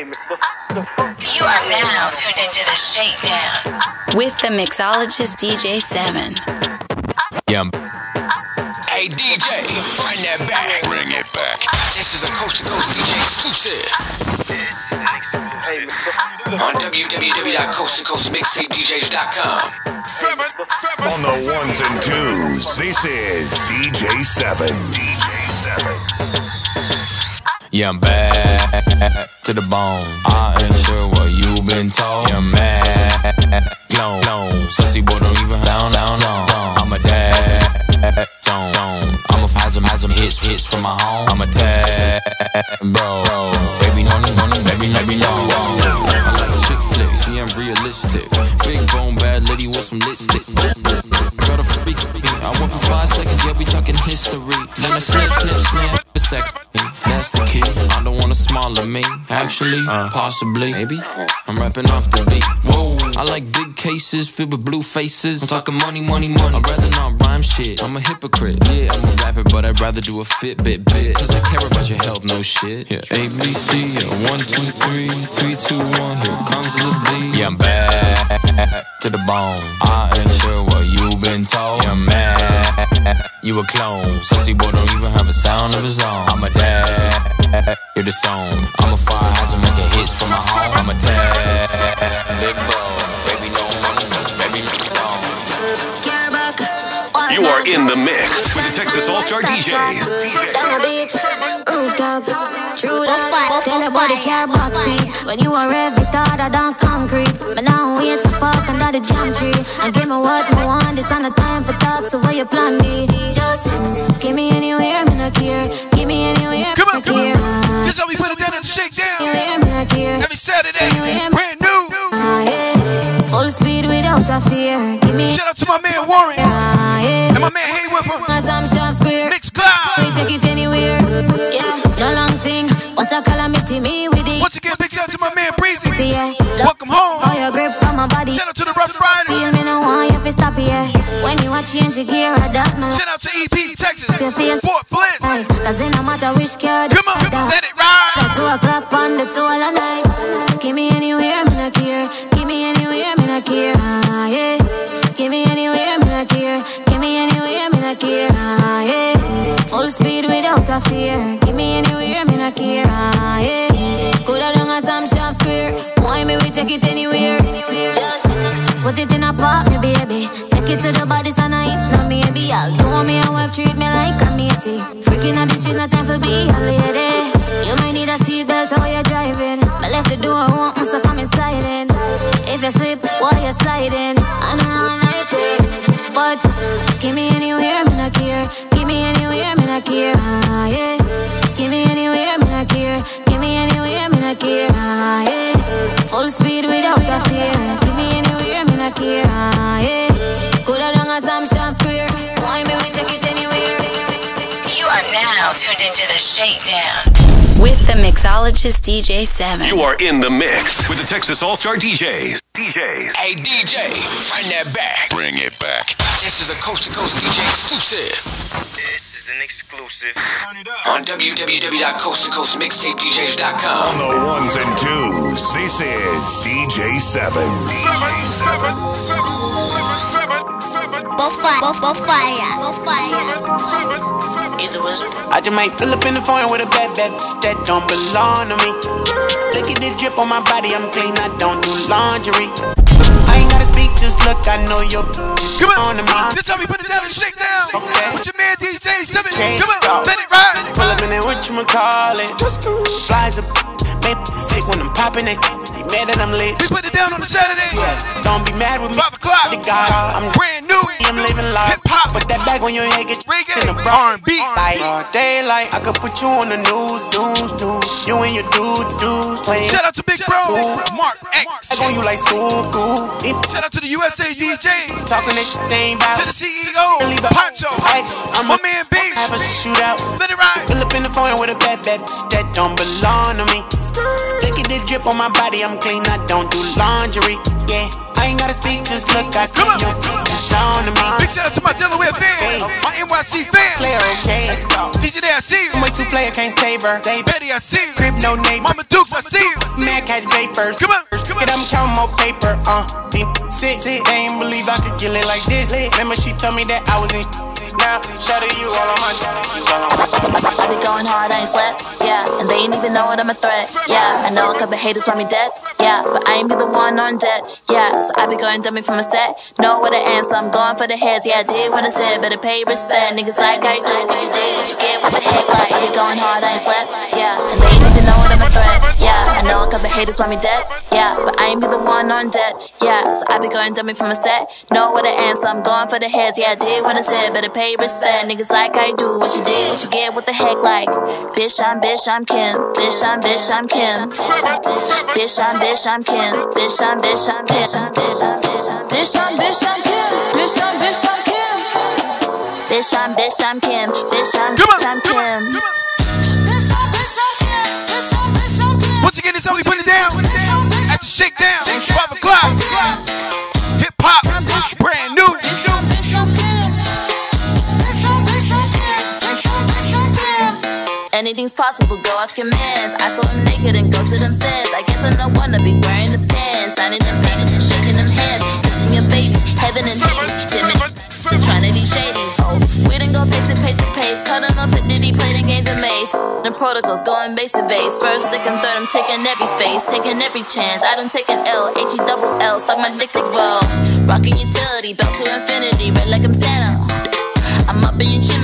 You are now tuned into the Shakedown with the mixologist DJ 7. yeah. Hey DJ, bring that back. Bring it back. This is a coast to coast DJ exclusive. This is an exclusive. On www.coasttocoastmixtapedjs.com. On the ones and twos, this is DJ 7. DJ 7. Yeah, I'm bad to the bone. I ain't sure what you been told. You're mad, clone, clone. Sussy boy don't even down, down, down. I'm a dad, zone, zone. I'm a hits, hits from my home. I'm a tag, bro. Baby, no, no, no, no, baby, baby, no. I like a chick flicks, yeah, I'm realistic. Big bone, bad lady with some lipstick. Got a freak me. I want for five seconds, yeah, we talking history. Then a snip, snip, snap, a sec. That's the key. I don't want a smaller me. Actually, uh. possibly, maybe. I'm rapping off the beat. Whoa, I like big cases filled with blue faces. I'm talking money, money, money. I'd rather not rhyme shit. I'm a hypocrite. Yeah, I'm a rapper, but I'd rather do a Fitbit bit. Cause I care about your health, no shit. Yeah, A, B, C, yeah, one, two, three, three, two, one. Here comes the beat. Yeah, I'm bad to the bone. I ain't sure what you've been told. Yeah, I'm mad. You a clone. Sussy boy don't even have a sound of his own. I'm a dad. You're the song. I'm a fire hazard making hits from my home. I'm a dad. Big bro. Baby, no money. You are in the mix with the Texas All Star DJs. Down a rooftop, true that. Tell the body care box. When you are every thought I don't concrete. But now we to fuck under the jam tree. And give me what me want. This on the time for talk. So where you plan me? Just give me anywhere, me not care. Give me anywhere, Come on, come on. care. This how we put it down at the shakedown. Anywhere, me not care. Every Saturday, brand new. Speed without a fear. Give me Shout out to my man Warren ah, yeah. and my man Haywood from Cause I'm sharp square. Mixcloud. We take it anywhere. Yeah, no long thing. What a calamity me with it. Once again, big shout out to my man Breezy. Yeah. Welcome home. How your grip on my body. Shout out to the Rough Riders. Feel me no want you fi stop yeah. When you a change your gear, I doubt my Shout out to EP Texas. Fort Bliss. Hey, Cause it no matter which car Come on, come on, let it ride. The two o'clock on the two all night. Give me anywhere, me not care. Give me anywhere, me not care. Ah, yeah. Give me anywhere, me not care. Give me anywhere, me not care. Ah, yeah. Full speed without a fear. Give me anywhere, me not care. Ah, yeah. Coulda I'm sharp square. Why me we take it anywhere? Just put it in a pot, me baby. Take it to the body. If not maybe I'll do me a wife treat me like a matey. Freaking on the streets, no time for be a lady. You might need a seatbelt while you're driving. But left the door open, so come inside in. If you slip while you're sliding, I know all night it. But give me anywhere, me not care. Give me anywhere, me not care. Ah, yeah. Give me anywhere, me not care. Give me anywhere, me not care. Ah, yeah. Full speed without a fear. Give me anywhere, me not care. Ah, yeah. Coulda long as I'm sharp square. Why me we take it anywhere? You are now tuned into the Shakedown with the mixologist DJ 7. You are in the mix with the Texas All Star DJs. DJs. Hey DJ, run that back. Bring it back. This is a coast to coast DJ exclusive This is an exclusive. Turn it up. on www.coasttocoastmixtapedjs.com. On the ones and twos, this is DJ 7. Seven, seven, seven, seven, seven, Bofire, bofire, bofire. seven, seven. Either was I just might pull up in the phone with a bad bad that don't belong to me. Look at this drip on my body, I'm clean, I don't do laundry. Gotta speak, just look, I know you're Come on. on. This time we put it down at the shakedown. Okay. With your man DJ 7. Okay. Come on, let it ride. Pull up in there, what you call it? Flies up, make sick when I'm popping it. You mad that I'm lit? We put it down on the Saturday. Yeah, don't be mad with me. Five o'clock. The God, I'm Brand new. I'm living life. Hip hop. Put that back on your head, get Reggae. in the R&B. Like all daylight, I could put you on the news, news, news. You and your dudes, dudes playing. Shout out to Big Bro, Mark I X. go you like school, cool. Shout out to the USA DJs. talking that thing about. To the CEO, Poncho. I'm My a man B. have a shootout. Let it ride. Pull up in the phone with a bad bad that don't belong to me. Look at this drip on my body, I'm clean, I don't do laundry. Yeah, I ain't gotta speak, just look, I see you. It's on to me. Big shout out to my Delaware fans, my NYC fans. Player, okay. DJ Day, I see you. I'm way too player, can't save her. Save Betty, I see you. Crib, no neighbor. Mama Dukes, I see you. Man, catch vapors. Come on, come on. Get them count more paper, uh. Sick, sick. They ain't believe I could kill it like this. Remember, she told me that I was in. Shout out you all on my. I be going hard, I ain't sweat, yeah. And they ain't even know that I'm a threat, yeah. I know a couple haters want me dead, yeah. But I ain't be the one on debt, yeah. So I be going dummy from a set. Know what I am, so I'm going for the heads, yeah. I did what I said, better pay respect. Niggas like I do what you did, what you get, what the heck, like. I be going hard, I ain't sweat, yeah. And they ain't even know that I'm a threat, yeah. I know a couple haters haters want me dead. Yeah, but I ain't be the one on debt. Yeah, so I be going dummy from a set. Know what I am, so I'm going for the heads. Yeah, I did what I said, better pay respect. Niggas like I do what you did, what you get, what the heck like. Bitch, I'm bitch, I'm Kim. Bitch, I'm bitch, I'm Kim. Bitch, I'm bitch, I'm Kim. Bitch, I'm bitch, I'm Kim. Bitch, I'm bitch, I'm Kim. Bitch, I'm bitch, I'm Kim. Bitch, I'm bitch, I'm Kim. Bitch, I'm bitch, I'm Kim. Bitch, I'm bitch, I'm Kim. Bitch, I'm bitch, I'm Kim. Once again, this how we put it down. At the shakedown, 12 o'clock. Anything's possible, go ask your mans. I saw him naked and go to them says. I guess I'm the one to be wearing the pants. Signing them paintings and shaking them hands. Kissing your baby, heaven and Hades. Trying to be shady. Oh, we didn't go pace to pace to pace. Cut him up at Diddy, playing games of maze. The protocols going base to base. First, second, third, I'm taking every space. Taking every chance. I don't take an L. H E double L. Suck my dick as well. Rocking utility, belt to infinity. Red like I'm Santa. I'm up in your chimney.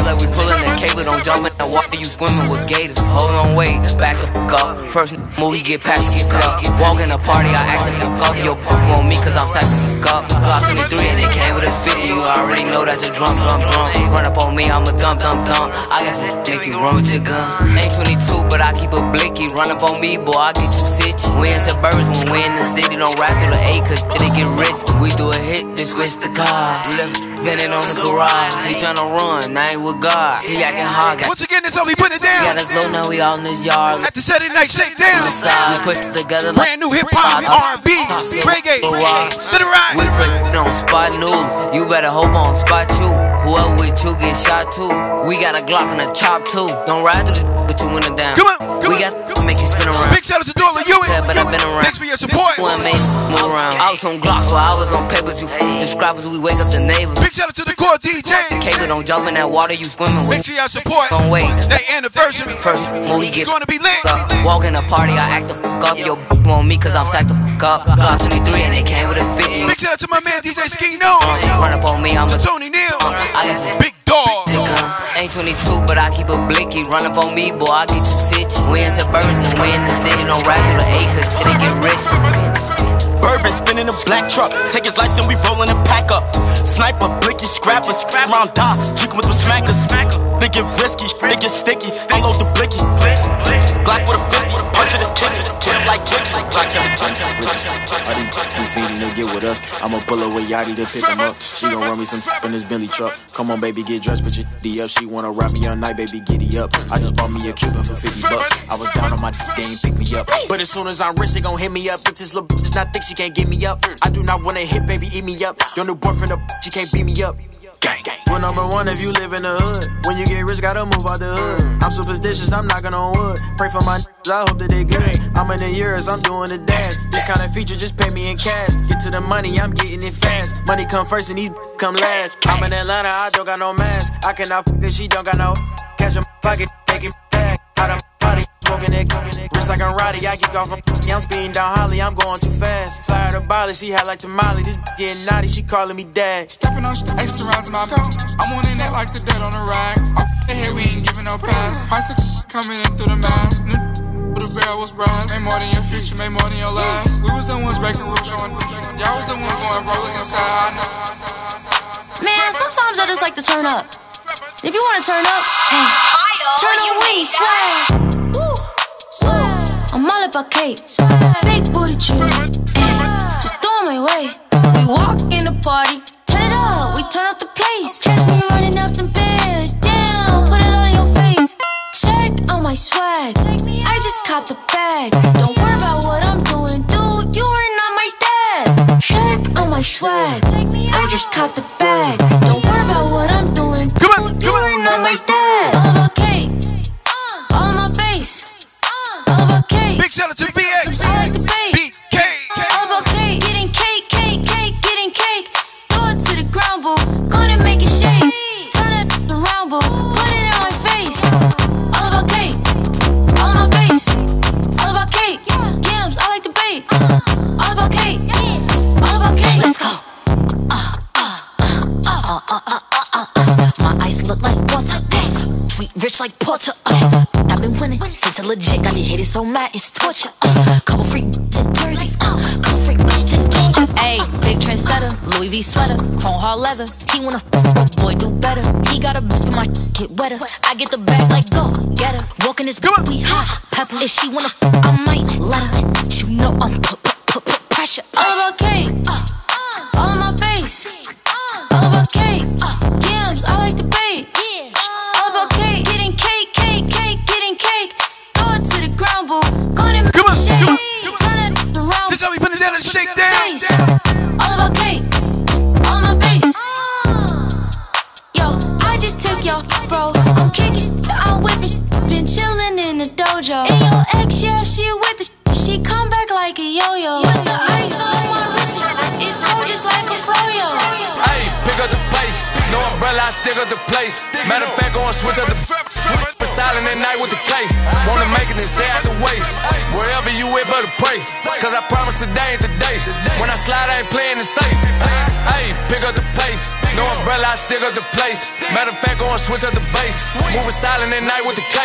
Like we pulling that cable. Don't jump in the water, you swimming with gators. Hold on, wait, back the fuck up. First move, he get past, get up. Walk in the party, I act the fuck up. Yo, punk on me, cause I'm sack the fuck up. Glock 23 and they came with a 50. You already know that's a drum, drum, drum. Run up on me, I'm a dump, dump, dump. I got some make you run with your gun. Ain't 22, but I keep a blicky. Run up on me, boy, I get you stitchy. We in suburbs when we in the city. Don't ride through the A, cause it get risky. We do a hit, then switch the car. Left bending on the garage. He tryna run, I ain't with God. He acting hard, got Once again, this how we put it Got down. us low, now we all in this yard. At the Saturday Night Shakedown. We put together like Brand new hip hop, R&B, reggae. Let it ride. We put on spot news. You better hope on spot two. Whoever with you get shot too. We got a Glock and a chop too. Don't ride through this but you win it down. Come on, we got to make you spin around. Big shout out to Dola Ewing. Yeah, but I've been around. Thanks for your support. One made move around. I was on Glocks while I was on papers. You describers, we wake up the neighbors. Big shout out to the core DJ. Cable don't jump in that water you swimming Make with. sure y'all support Don't wait. that anniversary. First move, he It's get gonna be lit. up. Walk in the party, I act the fuck up. Yo, on me cause I'm sack the fuck up. Glock 23 and they came with a 50. Big shout out to my man DJ Skino. Run up on me, I'm a Tony Neal. I got some Big dog. Ain't 22, but I keep a blicky. Run up on me, boy, I get you stitchy. We in birds and we in the city. Don't ride through the acres, it get risky. Bourbon spinning a black truck. Take his life, then we rollin' and pack up. Sniper, blicky, scrappers. Round die, tweaking with them smackers. They get risky, they get sticky. Unload the blicky. Glock with a 50. Punch it is kicking. Get him like Kiki. Glock 17. All these you fiending to get with us. I'ma pull away Yachty to pick him up. She gon' run me some in this Bentley truck. Come on, baby, get dressed, put your D up. She wanna rap me all night, baby, giddy up. I just bought me a Cuban for 50 bucks. I was down on my they ain't pick me up. But as soon as I'm rich, they gon' hit me up. If this little bitch not think she can't get me up, I do not wanna hit, baby, eat me up. Your new boyfriend, a she can't beat me up. We're number one if you live in the hood. When you get rich, gotta move out the hood. Mm. I'm superstitious, I'm knocking on wood. Pray for my niggas, I hope that they good. I'm in the years, I'm doing the dash. This kind of feature, just pay me in cash. Get to the money, I'm getting it fast. Money come first and these come last. I'm in Atlanta, I don't got no mask. I cannot fuck if she don't got no. Cash in my pocket, make it back. Out of party, smoking it. Wrist like I'm Roddy, I get off from. I'm speeding down Holly, I'm going too fast. Fly her to Bali, she had like tamale. This getting naughty, she calling me dad. Stepping on st- extra rounds in my belt. I'm on in that like the dead on the rag. Off the head, we ain't giving no pass. Price of coming in through the mask. New with a barrel was brass. Made more than your future, made more than your last. We was the ones breaking rules on. Y'all was the ones going broke looking sad. Man, sometimes I just like to turn up. If you wanna turn up, hey, turn up with me, swag. I'm all about cake, big booty tree. Just throw my way. We walk in the party, turn it up, we turn up the place. Catch me running up them bands, down, put it in your face. Check on my swag, I just copped a bag. Don't worry about what I'm doing, dude. You are not my dad. Check on my swag, I just copped a bag. Don't uh, uh, uh, uh, uh. My eyes look like water. Uh. Sweet, rich like Porter. Uh. I've been winning since a legit. Got the haters so mad, it's torture. Uh. Couple freak in Jersey. Uh. Couple freak in Georgia. Ayy, big trendsetter. Louis V sweater. Chrome Hearts leather. He wanna f, but boy, do better. He got a bitch, my get wetter. I get the bag like go, get her. Walking this bitch, we hot. Pepper. If she wanna f, I might let her. You know I'm put, put, put, put pressure. All about cake, yo-yo. With the ice on my wrist, it's cold just like a froyo. Hey, pick up the pace. No umbrella, I stick up the place. Matter of fact, gonna switch up the switch silent at night with the K. Wanna make it and stay out the way. Wherever you with, better pray. Cause I promise today ain't slide, I ain't playing it safe. Hey, pick up the pace. No umbrella, I stick up the place. Matter of fact, gonna switch up the base. Moving silent at night with the K.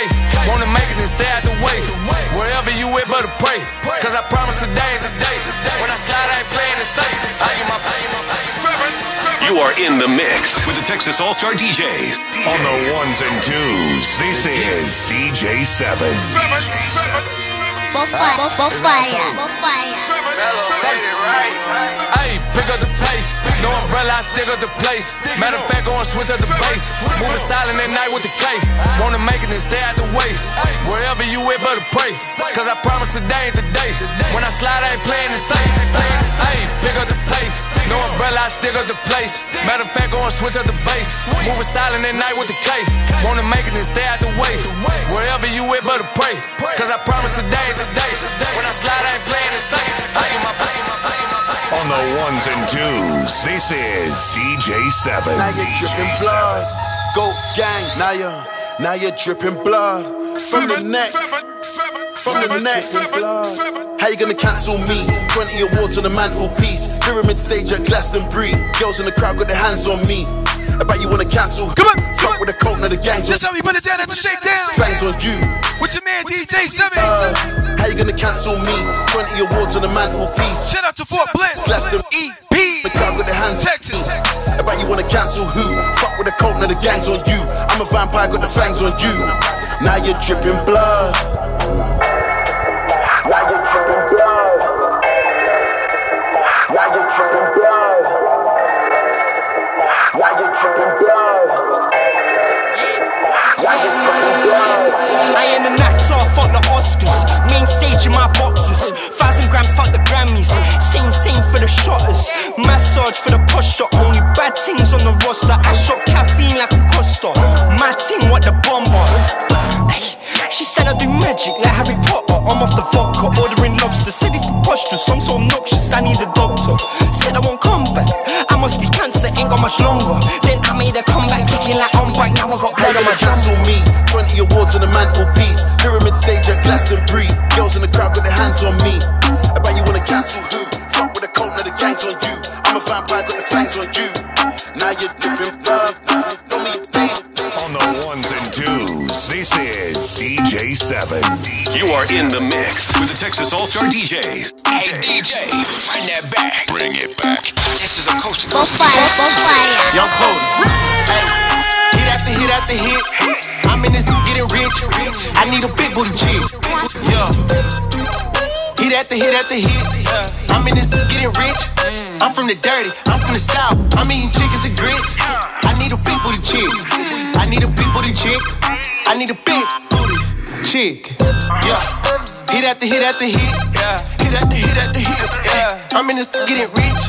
Wanna make it and stay out the way. Wherever you with, better pray. Cause I promise today ain't the day. When I slide, I ain't playing it safe. I get my You are in the mix with the Texas All Star DJs. On the ones and twos, this is DJ Seven. Bofire, bofire, bofire. Hey, pick up the pace. No umbrella, I stick up the place. Matter of fact, gonna switch up the base. Moving silent at night with the K. Wanna make it and stay out the way. Wherever you with, better pray. Cause I promise today ain't the day. When I slide, I ain't playing it safe. Hey, pick up the pace. No umbrella, I stick up the place. Matter of fact, gonna switch up the base. Moving silent at night with the K. Wanna make it and stay out the way. Wherever you with, better pray. Cause I promise today ain't the day. When I slide, I ain't playing it safe. I get my, I get my, I get my. On the ones and twos, this is DJ Seven. Now you're dripping blood. Go gang. Now you're, now you're dripping blood. From the neck. From the neck. How you gonna cancel me? 20 awards on the mantelpiece. Pyramid stage at Glastonbury. Girls in the crowd got their hands on me. I bet you wanna cancel. Come on, fuck with the coat, now the gangs This how we put it down at the shakedown. Bangs on you. With your man DJ Seven. Uh, how you gonna cancel me? 20 awards on the mantelpiece. Shout out to Fort Bliss. Glaston EP. The crowd with their hands Texas. I bet you wanna cancel who? Fuck with the coat, now the gangs on you. I'm a vampire, got the fangs on you. Now you're dripping blood. Stage in my boxes. Thousand grams, fuck the Grammys. Same, same for the shotters. Massage for the posture. Only bad things on the roster. I shot caffeine like a Costa. My team, what the bomber. Ay, She said I do magic like Harry Potter. I'm off the vodka, ordering lobster. Said it's preposterous, I'm so obnoxious. I need a doctor. Said I won't come back. I must be cancer, ain't got much longer. Then I made a comeback, kicking like I'm back. Now I got blood on my cancel me? 20 awards on the mantelpiece. Pyramid stage at Glastonbury. Girls in the crowd got their hands on me. I bet you wanna cancel who? Fuck with the coat, now the gangs on you. I'm a vampire, got the fangs on you. Now you're dripping blood. Know me, babe. On the ones and twos, this is DJ Seven. You are in the mix with the Texas All Star DJs. Hey DJ, bring that back. Bring it back. This is a coast to coast Bofire, bofire. Young Cody. Hey, hit after hit after hit. I'm in this getting rich. I need a big booty chick. Yeah. Hit after hit after hit. I'm in this getting rich. I'm from the dirty. I'm from the south. I'm eating chickens and grits. I need a big booty chick. I need a big booty chick. I need a big booty chick. Yeah. Hit after hit after hit. Yeah. Hit after hit after hit. Yeah. I'm in this getting rich.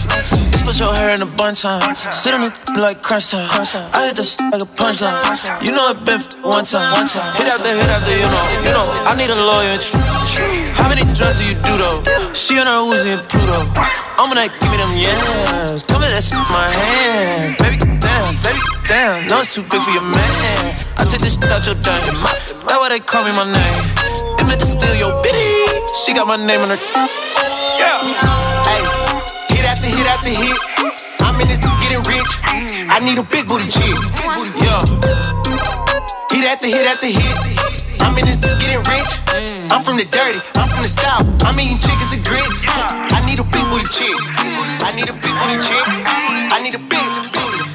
Just put your hair in a bun time. Sit on it like crunch time. I hit this like a punchline. You know it been f- one time. Hit after hit after, you know. You know, I need a lawyer. How many drugs do you do though? She on her Uzi and Pluto. I'm gonna give me them yams. Come in that shit in my hand. Baby, damn, baby, damn. No, it's too big for your man. I take this shit out your dime. That's why they call me my name. They meant to steal your bitty. She got my name on her. Yeah. Hey, hit after hit after hit. I'm in this getting rich. I I need a big booty chick. Yeah. Hit after hit after hit. I'm in this getting rich. I'm from the dirty. I'm from the south. I'm eating chickens and grits. I need a big booty chick. I need a big booty chick. I need a big booty.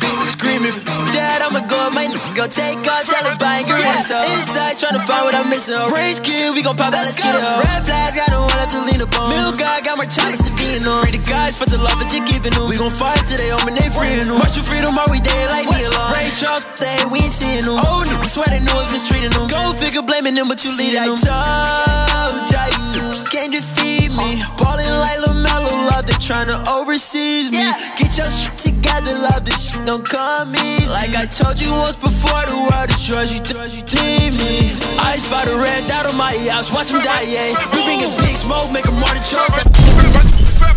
Screaming, Dad, I'ma go up, my niggas gon' take tell her buying gorillas. Inside tryna find what I'm missing. Range kid, we gon' pop out, let's. Red flags, got no one left to lean upon. Milk guy, got more chocolates to be in on. Free the guys for the love that you're giving them. We gon' fight till they open they freedom. March for freedom, are we dead like me alone? Ray Charles, they we ain't seeing them. Oh, niggas swear they know us mistreating them. Go figure blaming them, but you leading them. I told ya, you can't defeat me. Uh-huh. Ballin' like LaMelo Love, they tryna overseas me. Get your shit together, love this shit don't come easy. Like I told you once before, the world is yours, you thought you need me. Ice by the red dot on my house, watch them die, yeah. We bringin' big smoke, make more than choke.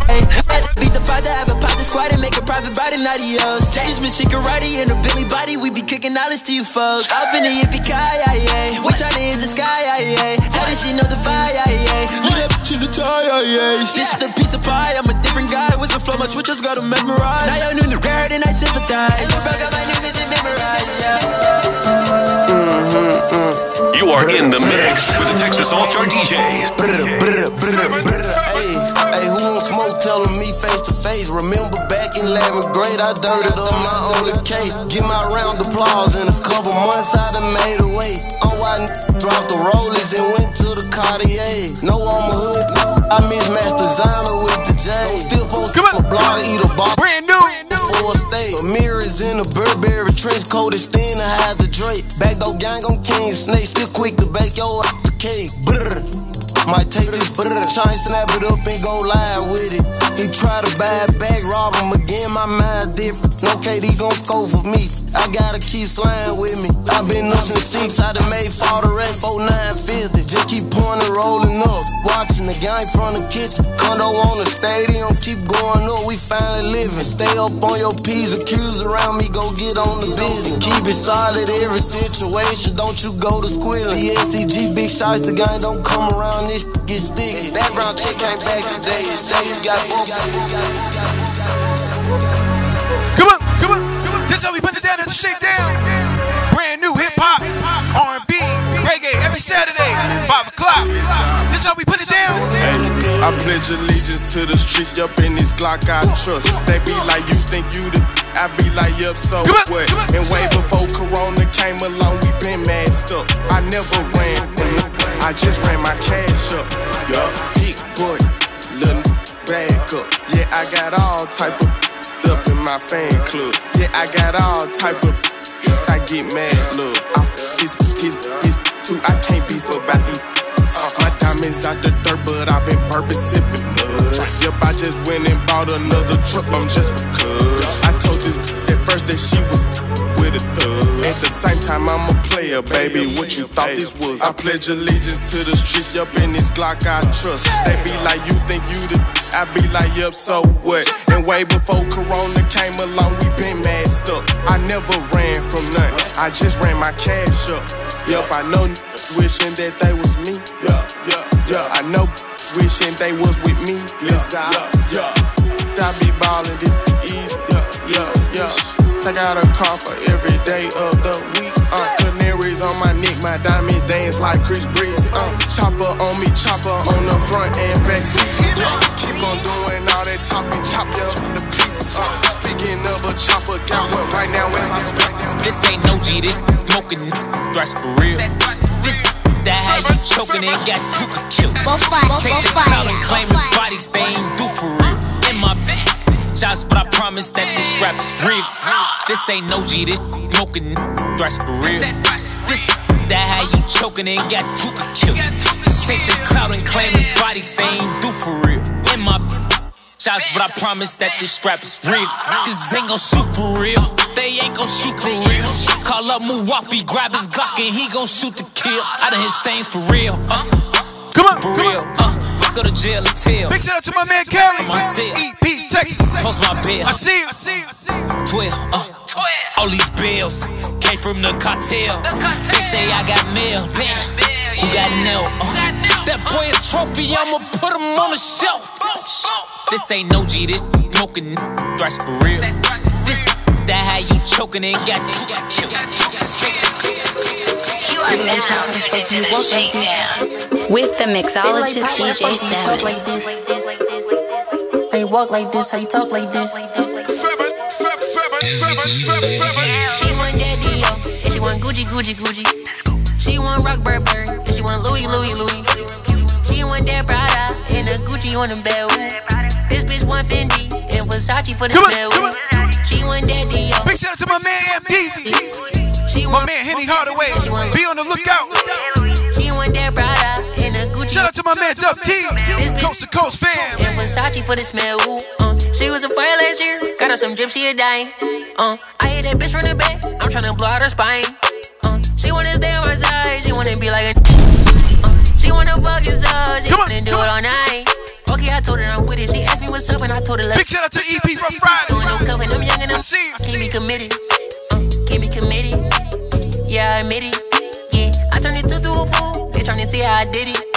Hey, had beat the pot to have a pot to squad and make a private body, not yours. James been karate in a Billy body, we be kicking knowledge to you folks. Up in the yippee ki yeah. We tryna hit the sky, yeah. How did she know the fire, yeah? Lit up to the tire, yeah. This is a piece of pie, I'm a different guy. With the flow, my switches got 'em mesmerized. Now y'all knew the girl, and I sympathize. And you broke up my niggas and memorize, yeah. You are in the mix with the Texas All Star DJs. Hey, hey, who won't smoke? Telling me face to face. Remember back in 11th grade, I dirted up my only case. Get my round of applause in a couple months, I done made a way. Oh, on why dropped the rollies and went to the Cartier. No, I'm a hood. I mismatched designer with the J. Still post my blog, eat a bar. Brand new. A state. Mirrors in a Burberry trench coat, it's thin to hide the Drake. Back though gang on King Snake, still quick to bake your ass the cake. Brr. Might take this and snap it up and go live with it. He try to buy it back, rob him again, my mind different. No KD gon' score for me. I gotta keep slaying with me. i been up since I done made fall the rest, 4950. Just keep pouring and rolling up. Watching the gang from the kitchen. Condo on the stadium, keep going up, we finally living. Stay up on your P's, accused around me, go get on the business. Keep it solid every situation, don't you go to squilling. The SCG big shots, the gang don't come around, this get sticky. Background check came back today, it say you got both. Come on, come on, come on. This is how we put it down. It's a shakedown. Brand new hip hop, R&B, reggae every Saturday, five o'clock. This is how we put it down. I pledge allegiance to the streets, up in this Glock I trust. They be like, you think you the I be like, yup, so what? And way before Corona came along, we been masked up. I never ran, I just ran my cash up. Yup, big boy, little bag up. Yeah, I got all type of up in my fan club. Yeah, I got all type of. I get mad, look. I, his, his, his, too. I can't beef about these. Uh, my diamonds out the dirt, but I've been burping, sipping mud. Yep, I just went and bought another truck, I'm just because. I told this at first that she was with a thug. At the same time, I'm a player, baby. What you thought this was? I pledge allegiance to the streets, yup, in this Glock I trust. They be like, you think you the. I be like, yup, so what? And way before Corona came along, we been masked up. I never ran from nothing, I just ran my cash up. Yup, I know wishing that they was me. Yeah, yeah, yeah. I know wishing they was with me. Yeah, yeah, yeah. I be ballin' this easy. Yeah, yeah, yeah. I got a car for every day of the week. Uh, canaries on my neck, my diamonds dance like Chris Breezy. Uh, chopper on me, chopper on the front and back seat. Yeah, keep on doing all that talking, chop yeah, the pieces. Uh, speaking of a chopper, got one right now as I speak. This ain't no G, this smoking thrash for real. This that how you choking and got you could kill. Chasing clout and claiming bodies they ain't do for real. In my shots, but I promise that this strap is real. This ain't no G, this smoking thrash for real. That how you choking and got you could kill. Chasing clout and claiming bodies they ain't do for real. In my shots, but I promise that this strap is real. This ain't gon' shoot for real. They ain't gon' shoot for real. Call up Muwafi, grab his Glock, and he gon' shoot to kill. I done hit stains for real. Uh, come on, for real. Uh, go to jail and tell. Big shout out to my man Kelly. My. EP Texas. Post my bill. I see you. I see you. I see you. 12, uh. All these bills came from the cartel. They say I got mail. Damn, who got nail? Uh, that boy a trophy, I'ma put him on the shelf. This ain't no G, this smoking thrash for real. This that how you choking and got two got killed. You are now tuned into the shakedown with the mixologist DJ Talk Seven. How you walk like this? How you talk like this? She want that Dio, and she want Gucci, Gucci, Gucci. She want rock Burberry, and she want Louis, Louis, Louis. She want that Prada, and a Gucci on the belt. This bitch want Fendi, and Versace for the smell. She want that Dio. Big shout out to my man FDZ. My man Henny Hardaway. Be on the lookout. She want that Prada. Shout out to my man Dub T. Coast to coast fam. And Versace for the smell. Ooh, uh, she was a fire last year. Got her some she a dying. Uh, I hit that bitch from the back. I'm tryna blow out her spine. Uh, she wanna stay on my side. She wanna be like a. Uh, she wanna fuck his up. She wanna do it all night. Okay, I told her I'm with it. She asked me what's up, and I told her. Big shout out to EP Riders. Doing no cover, I'm young enough. I'm see you. Can't be committed. Uh, can't be committed. Yeah, I admit it. Yeah, I turned it to a fool. They tryna see how I did it.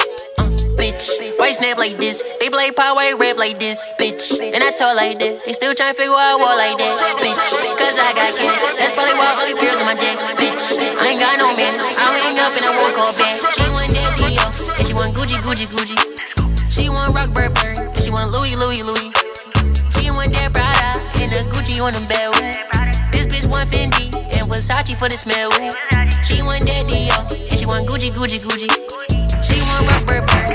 Bitch, why snap like this? They play power, rap like this? Bitch, and I talk like this. They still tryna figure out walk like that. Bitch, cause I got kids. That's probably why only tears in my dick. Bitch, I ain't got no man. I don't hang up and I won't call back. She want that Dio, and she want Gucci, Gucci, Gucci. She want rock Burberry, and she want Louis, Louis, Louis. She want that Prada, and a Gucci on the belt. This bitch want Fendi, and Versace for the smell. She want that Dio, and she want Gucci, Gucci, Gucci. She want rock Burberry,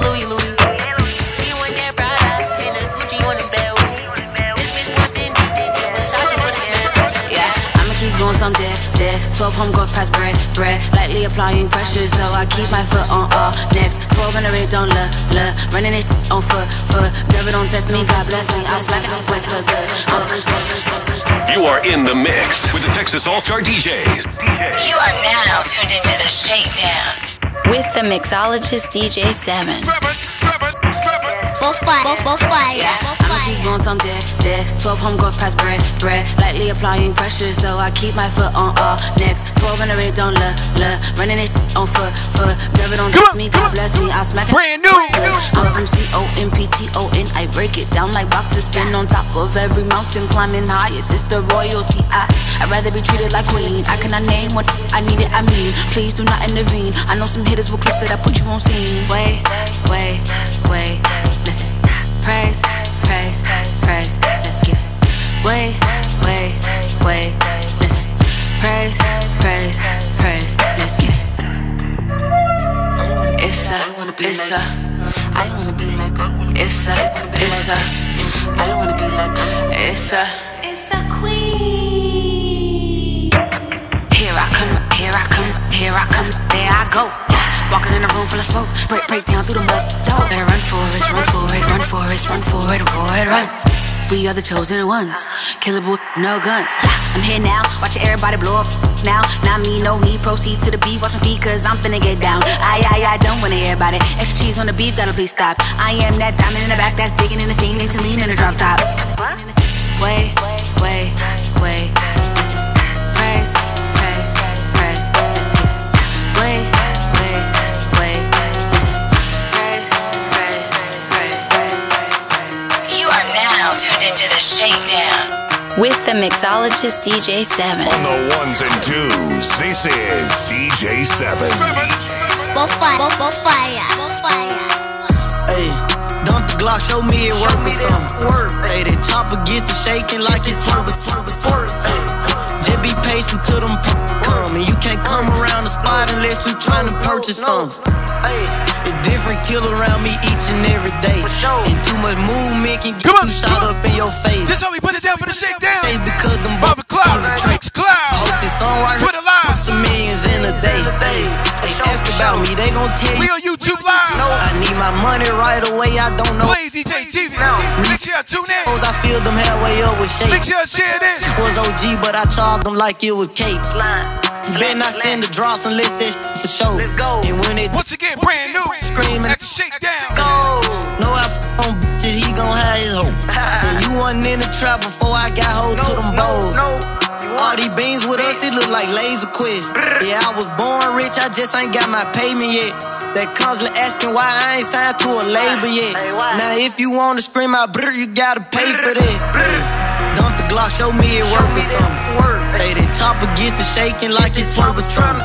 Louis, Louis, Louis. She want that Prada, and a Gucci on the belt. This bitch want Fendi, and Versace for the smell. Yeah, I'ma keep going some dead, dead. 12 home goes past bread, bread. Lightly applying pressure, so I keep my foot on all next. 12 in the red, don't look, look. Running it on foot, foot. Devil don't test me, God bless me. I'll smack it up quick for good. Uh, You are in the mix with the Texas All Star DJs. You are now tuned into the shakedown with the mixologist DJ Seven. Bullfire, bullfire, I'ma keep going some dead, dead. 12 home goes past bread, bread. Lightly applying pressure, so I keep my foot on all next. 12 in the red, don't look, look. Running it on foot, foot. Devil don't test me, God bless me. I'll smack it. Brand new. I'm from C O M P T O N. I break it down like boxes, spin on top of every mountain, climbing highest. It's the royalty. I I'd rather be treated like queen. I cannot name what I need it. I mean, please do not intervene. I know some hitters with clips that I put you on scene. Wait, wait, wait. Listen, praise, praise, praise. Let's get it. Wait, wait, wait. Listen, praise, praise, praise. Let's get it. It's a, it's a. I wanna be like I It's a, it's a. I wanna be like It's a, It's a queen. Here I come, here I come, here I come, there I go. In a room full of smoke, break, break down through the mud. Dog. Better run for it, run for it, run for it, run for it, boy, run. We are the chosen ones, killable, no guns. Yeah, I'm here now, watching everybody blow up now. Not me, no me, proceed to the beat, watch my feet, cause I'm finna get down. I, I, I don't wanna hear about it. Extra cheese on the beef, gotta please stop. I am that diamond in the back that's digging in the scene, needs to lean in the drop top. Wait, wait, wait, shakedown with the mixologist DJ Seven. On the ones and twos, this is DJ Seven. Bullfire, bullfire, bullfire. Hey, dump the Glock, show me it work or something. Hey, that chopper get to shaking like it twerk or twerk twerk. Hey, just be patient till them p- come. And you can't come around the spot unless you trying to purchase something. A different kill around me each and every day. And too much movement can get you shot up in your face. This how we put it down for the shakedown. Hey, because them Bobby Cloud, Mixcloud. Hope this song right Twitter live. Put some millions in a day. They, they ask about me, they gon' tell you. We on YouTube live. I need my money right away, I don't know. Play DJ TV. Make sure you tune in. I filled them halfway up with shake. Make sure you share this. Was OG, but I charged them like it was cake. You better not send the drops unless that shit for show. And when it Once again, brand new. screaming, At the shakedown. no, I f- on bitches, he gon' have his hoe. And you wasn't in the trap before I got hold to them bowls. All these beans with us, it look like laser quest. Yeah, I was born rich, I just ain't got my payment yet. That constantly asking why I ain't signed to a label yet. Now if you wanna scream out brr, you gotta pay for that. Hey, dump the Glock, show me it work or something. Hey, that chopper get to shaking like it twerk or something.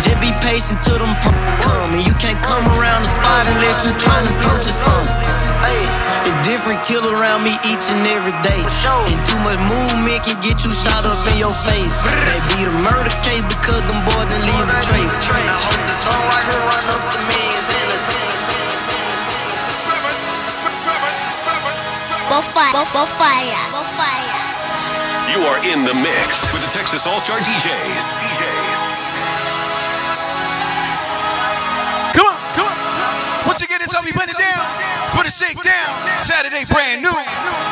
Just be patient till them come. And you can't come around the spot unless you tryna purchase something. A different kill around me each and every day. And too much movement can get you shot up in your face. They be the murder case because them boys didn't leave a trace. I hope the song right here run up to millions and a Bofire, bofire, bofire. You are in the mix with the Texas All Star DJs. Brand new.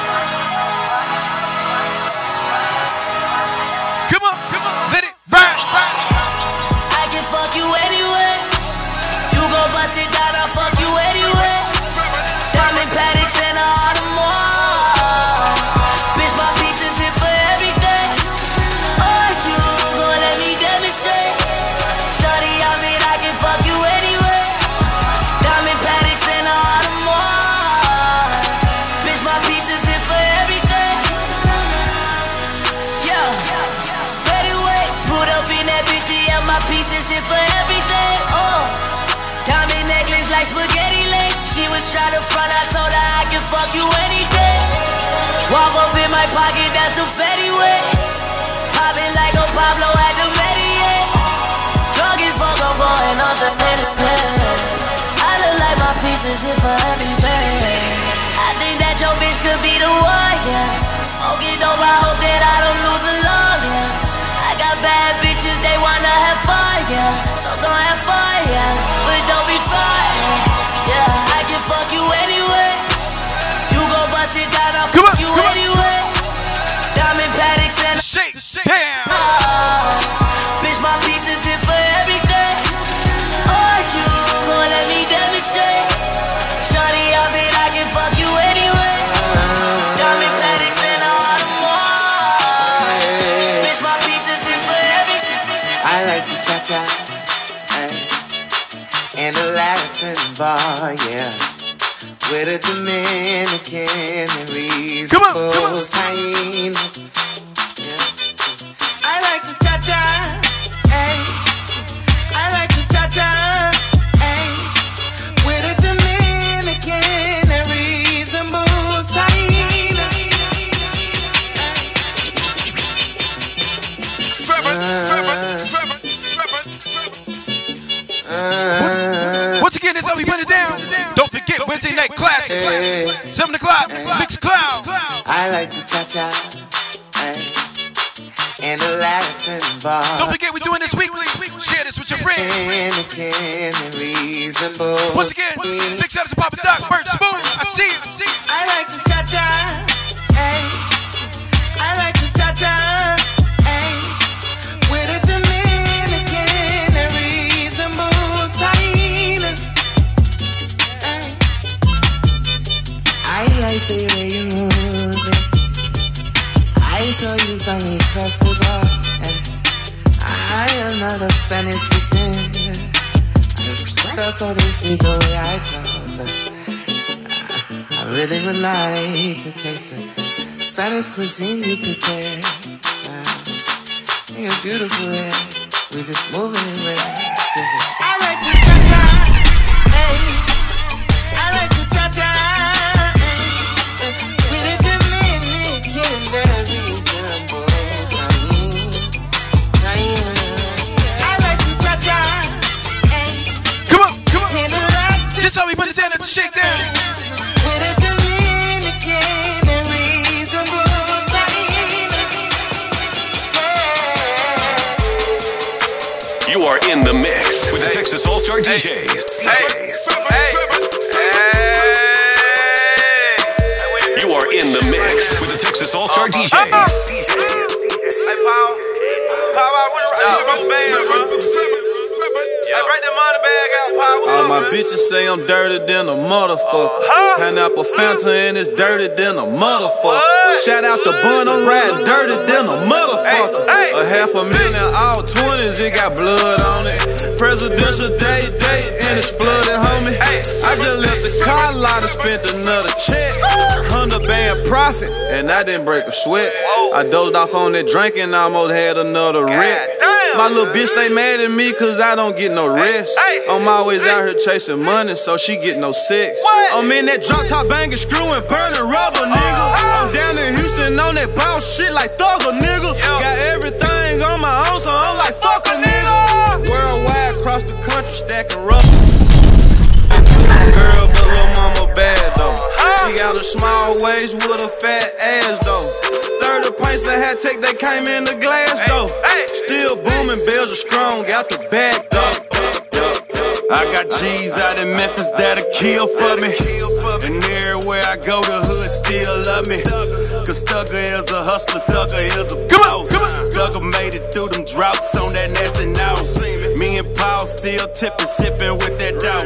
Hit for everything. I think that your bitch could be the one, yeah. Smoking dope, I hope that I don't lose a lung, yeah. I got bad bitches, they wanna have fun, yeah. So gon' have fun, yeah. But don't be fun, yeah. I can fuck you like to cha cha in a Latin bar, yeah. With a Dominican and reasonable kind. Yeah. Once again, it's how we put it down. Don't forget Wednesday night classics. Seven o'clock. Mixcloud. I like to cha cha, ay. In a Latin bar. Don't forget we're doing this weekly. Share this with your friends. Dominican and reasonable. Once again, big shout out to Papa Doc, Bert Spoon. I see you. I like to across the bar, and I am not of Spanish descent. I saw this the way I talk, but I really would like to taste the Spanish cuisine you prepare. Uh, you're beautiful, yeah. We just moving in ways. In the mix with the Texas All Star DJs. You are in the mix with the Texas All Star DJs. Uh-huh. Uh-huh. Hey, Paul. Paul, I would've right the band, bro. Hey, break money bag out, Paul. What's All my bitches say I'm dirty than a motherfucker. Uh-huh. Pineapple Fanta and it's dirty than a motherfucker. Shout out to Bun, I'm riding dirty than a motherfucker. A half a million, all 20s, it got blood on it. Presidential day, day, and it's flooded, homie. I just left the car lot and spent another check. Profit, and I didn't break a sweat. I dozed off on that drink and almost had another rip. My little bitch, they mad at me cause I don't get no rest. I'm always out here chasing money, so she get no sex. I'm in that drop top banging, screwing, burning rubber, nigga. I'm down in Houston on that boss shit like thugger, nigga. Got everything on my own, so I'm like, fuck a small waist with a fat ass though. 30 pints of hat take, they came in the glass though. Still booming, bells are strong, out the back though. I got G's out in Memphis that'll kill for me. And everywhere I go, the hood still love me. Cause Thugger is a hustler, Thugger is a boss. Thugger made it through them droughts on that nasty nose. Me and Paul still tipping, sipping with that dough.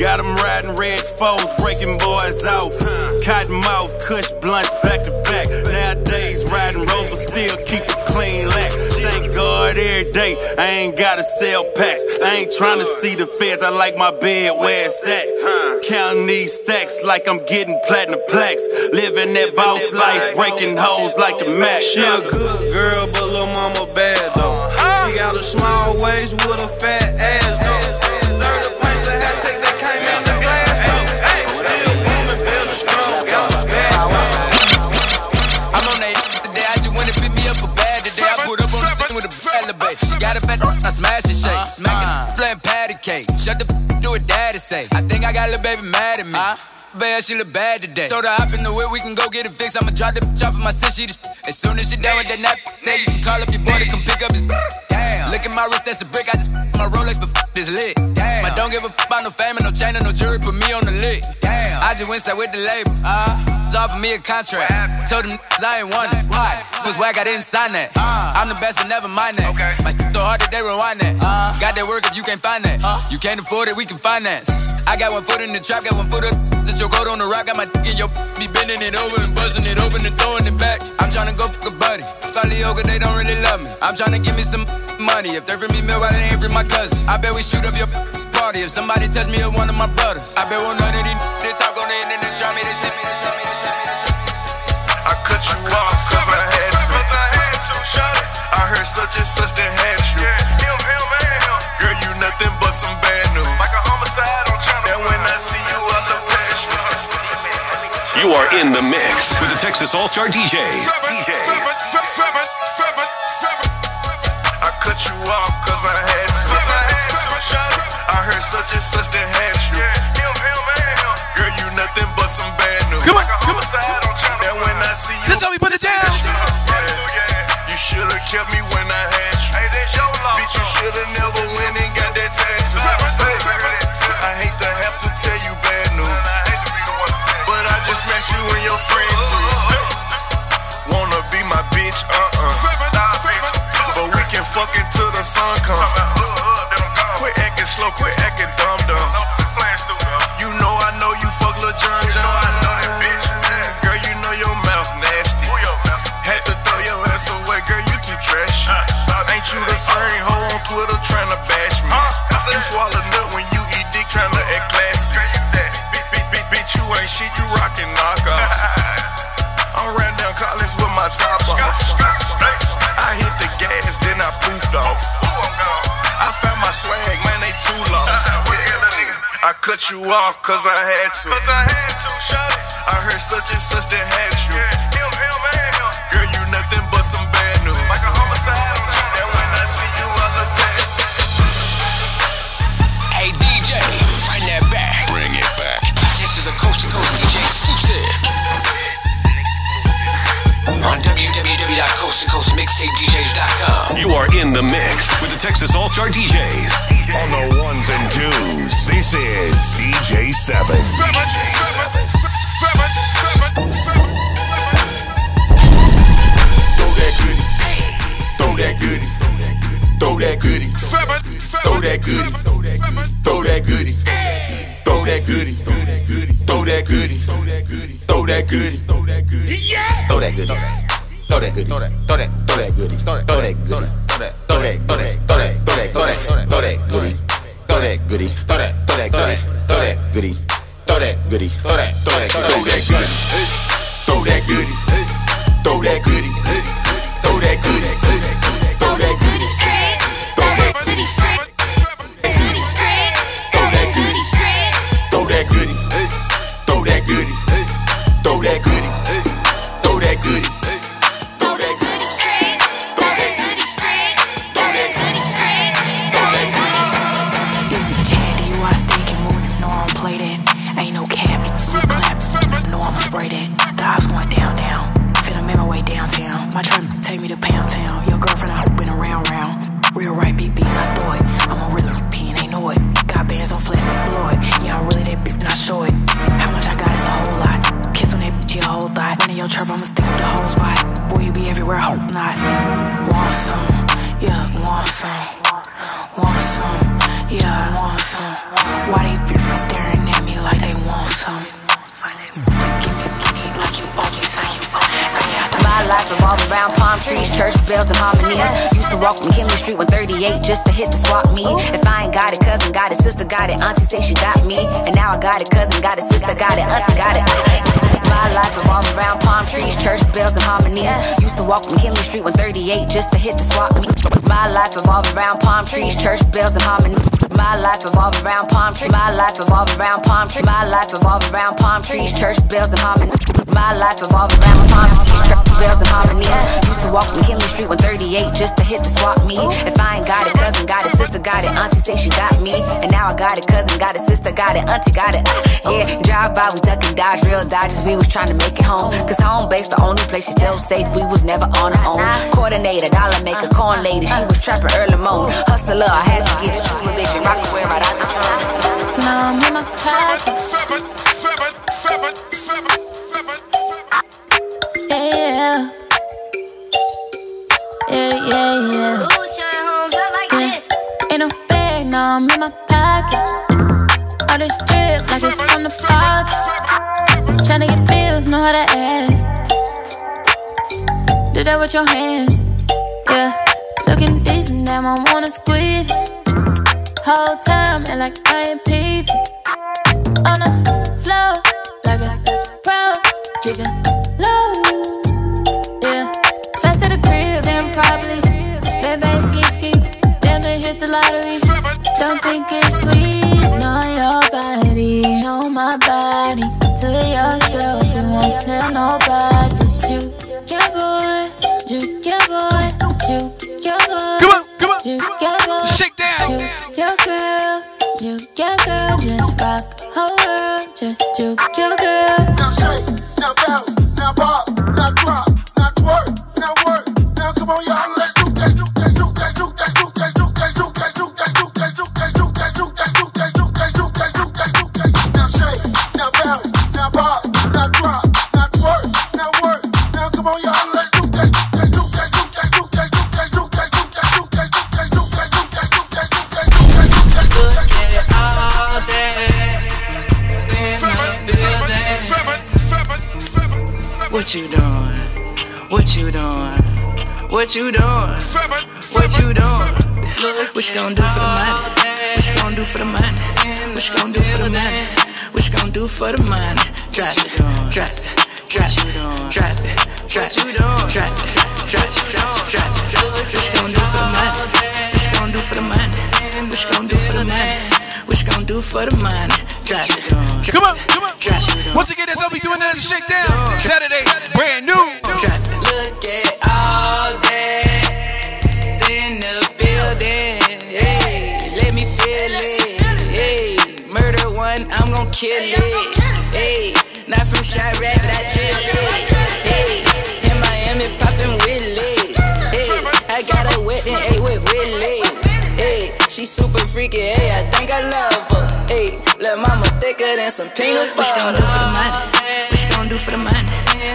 Got them riding red foes, breaking boys off. Cotton mouth, kush blunts back to back. Nowadays, riding rover still keep a clean lack. Thank God every day I ain't gotta sell packs. I ain't trying to see the feds, I like my bed where it's at. Counting these stacks like I'm getting platinum plaques. Living that boss life, breaking hoes like the Mac. She a good girl, but little mama bad though. She got a small waist with a fat ass though. Elevate. Got a fat, I smash and shake. Smacking, playing uh-uh. patty cake. Shut the f, do what daddy say. I think I got a little baby mad at me. Uh-huh. Babe, she look bad today. Told her hop in the whip, we can go get it fixed. I'ma drop the bitch off of my sis. She just, as soon as she done with that nap, then you can call up your boy to come pick up his. Damn. Look at my wrist, that's a brick. I just my Rolex, but f this lit. Damn. I don't give a f about no fame and no chain and no jewelry. Put me on the lit. Damn. I just went side with the label. Uh, offered me a contract. Told them I ain't want it. Why? Was whack, I didn't sign that. I'm the best, but never mind that. Okay. My shit so hard that they rewind that. Uh. Got that work if you can't find that. You can't afford it, we can finance. I got one foot in the trap, got one foot up. The choke out on the rock, got my dick in your be bending it over and buzzing it open and throwing it back. I'm tryna go fuck a buddy. Folly yoga, they don't really love me. I'm tryna give me some money. If they're for me, meal, why they ain't for my cousin? I bet we shoot up your party. If somebody touch me or one of my brothers, I bet one none of these they talk on the internet, try me, send me, they send me, they send me. I cut you off cause I had to. I heard such and such that had You are in the mix with the Texas All Star DJs. I cut you off cause I had to. I heard such and such that had you. Cut you off cause I had to. I heard such and such that had you. Girl, you nothing but some bad news. And when I see you, I look past Hey DJ, bring that back. Bring it back. This is a coast to coast DJ exclusive. On www.coasttocoastmixtapedjs.com. You are in the mix with the Texas All Star DJs. On the ones and twos, this is DJ Seven. Throw that goodie. Throw that goodie. Throw that goodie. Throw that goodie. Throw that goodie. Throw that goodie. Throw that goodie. Throw that goodie. Throw that goodie. Throw that goodie. Throw that goodie. Throw that. Throw that. Throw that goodie. Throw that. Throw that goodie. Throw that. Throw that. Throw that. Throw that. Throw that. Throw that. Throw that throw that goody, throw that, throw that, throw that, throw that goody, throw that goody, throw that, throw that, throw that goody, throw that goody, throw that goody, throw that goody, throw that goody throw that goody straight, throw that goody straight, throw that goody, throw that goody, throw that goody, throw that goody. Pound town, your girlfriend I hope been around round. Real right BBs, I thought it. I'm a real P they know it. Got bands on flex, Lord. Yeah, I'm really that bitch I show it. How much I got is a whole lot. Kiss on that bitch, your whole thought. When in your trap, I'ma stick up the whole spot. Boy, you be everywhere, hope not. Want some, yeah, want some. Want some, yeah, I want some. Why they bitches staring at me like they want some? Life revolved around palm trees, church bells, and harmonies. Used to walk McKinley Street 138 just to hit the swap meet. If I ain't got it, cousin got it, sister got it, auntie say she got me. And now I got it, cousin got it, sister got it, auntie got it. My life revolved around palm trees, church bells, and harmonies. Uh, used to walk McKinley Street 138 just to hit the swap meet. My life revolved around palm trees, church bells, and harmonies. My life revolved around palm trees. My life revolved around palm trees. My life revolved around palm trees, church bells, and harmony. My life revolved around palm trees, church bells, and harmony. Uh, used to walk McKinley Street 138 just to hit the swap meet. If I ain't got it, cousin got it, sister got it, auntie say she got me. And now I got it, cousin got it, sister got it, auntie got it. Dodge, real dodges. We was trying to make it home. Cause home base, the only place you feel safe. We was never on our own. Coordinator, dollar maker, corn lady. She was trapping early morning. Hustler, I had to get it. Religion, rock away right out the drum. Now I'm in my pocket. Seven, seven, seven, seven, seven. Yeah, yeah, yeah, yeah. yeah. Ain't no bag, now I'm in my pocket. This drip like it's from the faucet. Tryna get bills, know how to ask. Do that with your hands, yeah. Looking decent, damn, I wanna squeeze. Whole time, and like I ain't peeping. On the floor, like a pro, dripping my body. To yourself, you won't tell nobody. Just you, your boy, you, your boy, you, your boy. Come on, come on, you, your boy. Shake down. You, your girl, you, your girl. Just rock whole world, just you, your girl. Now shake, now bounce, now pop, now drop, now twerk, now work. Now come on, y'all, now let's do, Seven, seven, seven, seven, seven, seven. What you doing? What you doing? What you doing? What you doing? What you gonna do for the money? What you gonna do for the money? What you gonna do for the money? Gonna do for the money? Drop it, drop it, drop it, drop it, drop it, drop it, drop it, drop it, drop it. What you gonna do for the money? What you gonna do for the money? What you gonna do for the money? What you gonna do for the money? Drop it, Come on, come on. drop it, Once again, that's how we doing that shakedown. Saturday, brand new. drop it. Look at all kill it. Hey, not from Chiraq, but I chill it. Hey, in Miami poppin' Willis. Hey, I got her wet and ate with Willis. Hey, she super freaky. Hey, I think I love her. Hey, little mama thicker than some peanut butter. What you gonna do for the money? What you gonna do for the money?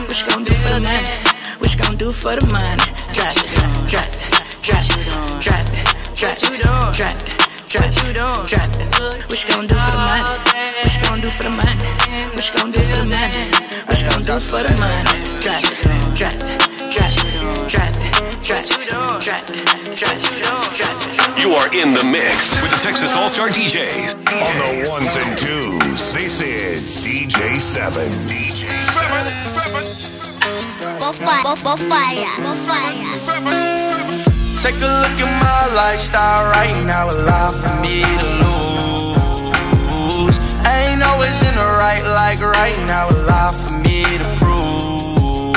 What you gonna do for the money? What you gonna do for the money? Drop it, drop it, drop it, drop it, drop it, drop it, drop it. What you gonna do for the money? What you gonna do for the money? What you gonna do for the money? What you gonna do for the money? You are in the mix with the Texas All Star DJs. On the ones and twos, this is DJ 7. DJ Seven, seven, Bofire, bofire, bofire. Take a look at my lifestyle right now, a lot for me to lose. Ain't always in the right, like right now, a lot for me to prove.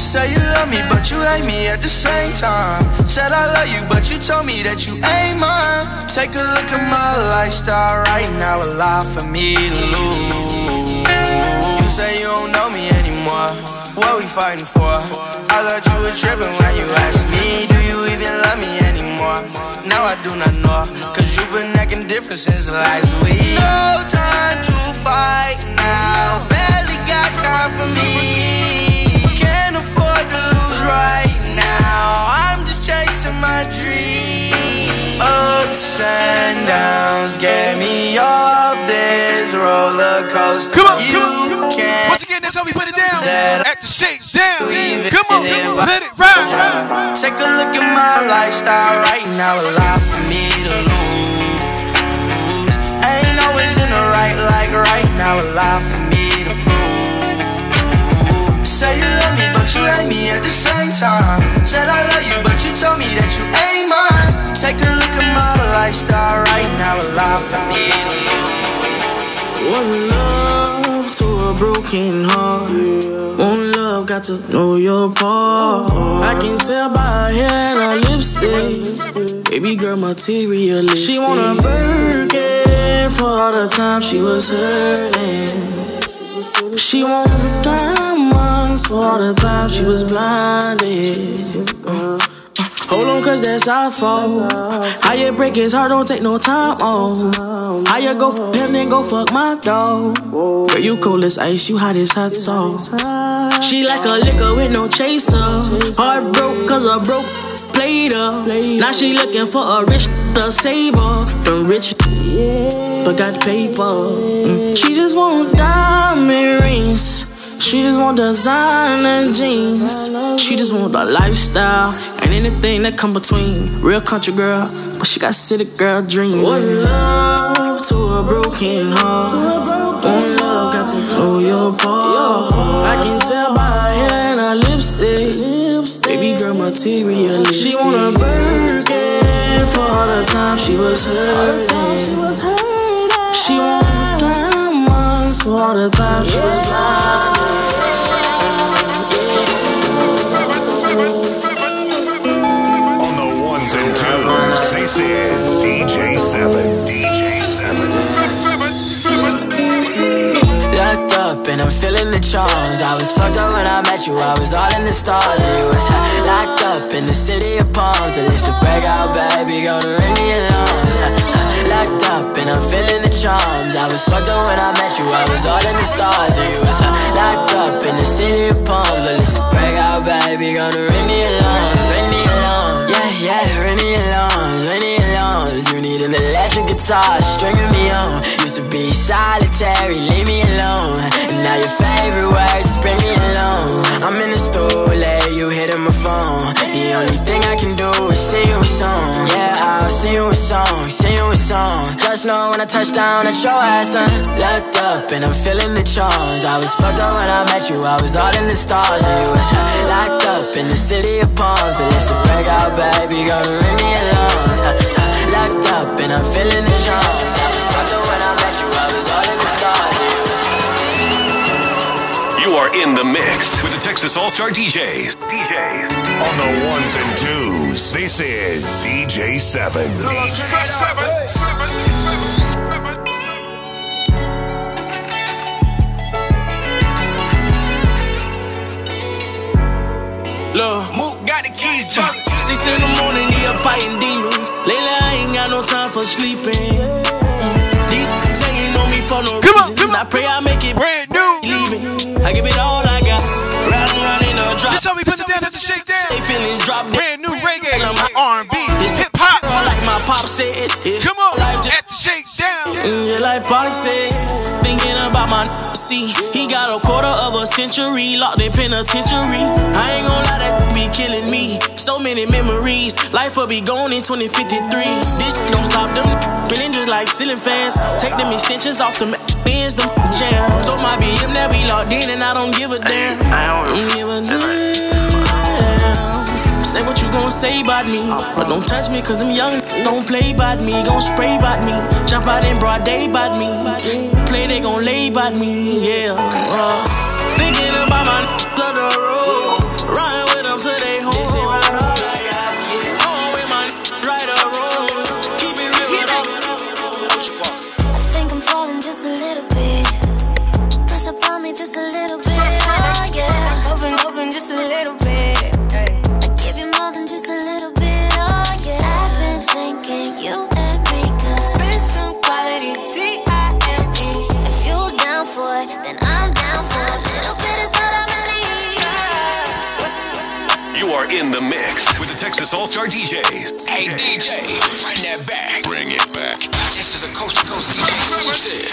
Say you love me, but you hate me at the same time. Said I love you, but you told me that you ain't mine. Take a look at my lifestyle right now, a lot for me to lose. You say you don't know me anymore. What we fighting for? I thought you were tripping when you asked me, anymore? Now I do not know, cause you've been acting different since last week. No time to fight now, barely got time for me. Can't afford to lose right now, I'm just chasing my dream. Ups and downs, get me off this roller coaster. Come on, you come on. can't. Once again, that's how we put it down. At the shake down. Come on, if come I- on. Let it ride, ride, ride. Take a look at my lifestyle right now, a lot for me to lose. Ain't always in the right, like right now, a lot for me to prove. Say you love me, but you hate me at the same time. Said I love you, but you told me that you ain't mine. Take a look at my lifestyle right now, a lot for me broken heart. One love got to know your part. I can tell by her hair and lipstick. Baby girl materialistic. She want a Birkin for all the time she was hurting. She want diamonds for all the time she was blinded. Uh, Hold on, cause that's our fault. How you break his heart, don't take no time off. How you go for him, then go fuck my dog. Girl, you cold as ice, you hot as hot sauce. She like a liquor with no chaser. Heart broke, cause a broke played her. Now she looking for a rich to save her. The rich, but got paper. Mm. She just want diamond rings. She just want designer jeans. She just want the lifestyle and anything that come between. Real country girl, but she got city girl dreams. One love to a broken heart. One love got to know your part. I can tell by her hair and her lipstick. Baby girl materialistic. She want a Birkin for all the time she was hurting. She want all the time she was On the ones and twos, this is DJ 7. DJ 7. Locked up and I'm feeling the charms. I was fucked up when I met you. I was all in the stars and you was locked up in the city of palms. And it's a breakout, baby, gonna ring the alarms. Locked up and I'm feeling the charms. I was fucked up when I met you. I was all in the stars and you was locked up in the city of palms. And it's a breakout, baby, gonna ring the alarms. Ring the alarms. Yeah, yeah, ring the alarms. Ring the alarms. You need an electric guitar stringing me on. Used to be solitary, leave me alone. Sing you a song, sing you a song. Just know when I touch down at your ass done. Locked up and I'm feeling the charms. I was fucked up when I met you, I was all in the stars. And you was locked up in the city of palms. And it's a breakout, baby, gonna ring the alarms. Locked up and I'm feeling the charms. I was fucked up when I in the mix with the Texas All Star DJs. DJs. On the ones and twos, this is DJ 7. DJ 7. Look, Mook got the keys, jump. Six in the morning, he up fighting demons. Lately, I ain't got no time for sleeping. These saying know me for no reason. I pray I make it brand new. Leaving. I give it all I got. Riding around in a drop. This how we put it down at the shakedown. They feelings drop. Brand new reggae, R&B, hip hop. Like my pop said. Come on, at the shakedown. Yeah, like Park said, thinking about my see. He got a quarter of a century locked in penitentiary. I ain't gon' lie, that be killing me. So many memories, life will be gone in 2053. This don't stop them spinning just like ceiling fans. Take them extensions off them bends, them jam. So my BM that we locked in, and I don't give a damn. I don't give a damn. Say what you gon' say about me, but don't touch me cause I'm young. Don't play about me, gon' spray about me. Jump out in broad day about me. Play, they gon' lay about me, yeah. Uh, Texas All Star DJs. Hey DJ, bring that back. Bring it back. This is a coast to coast DJ exclusive.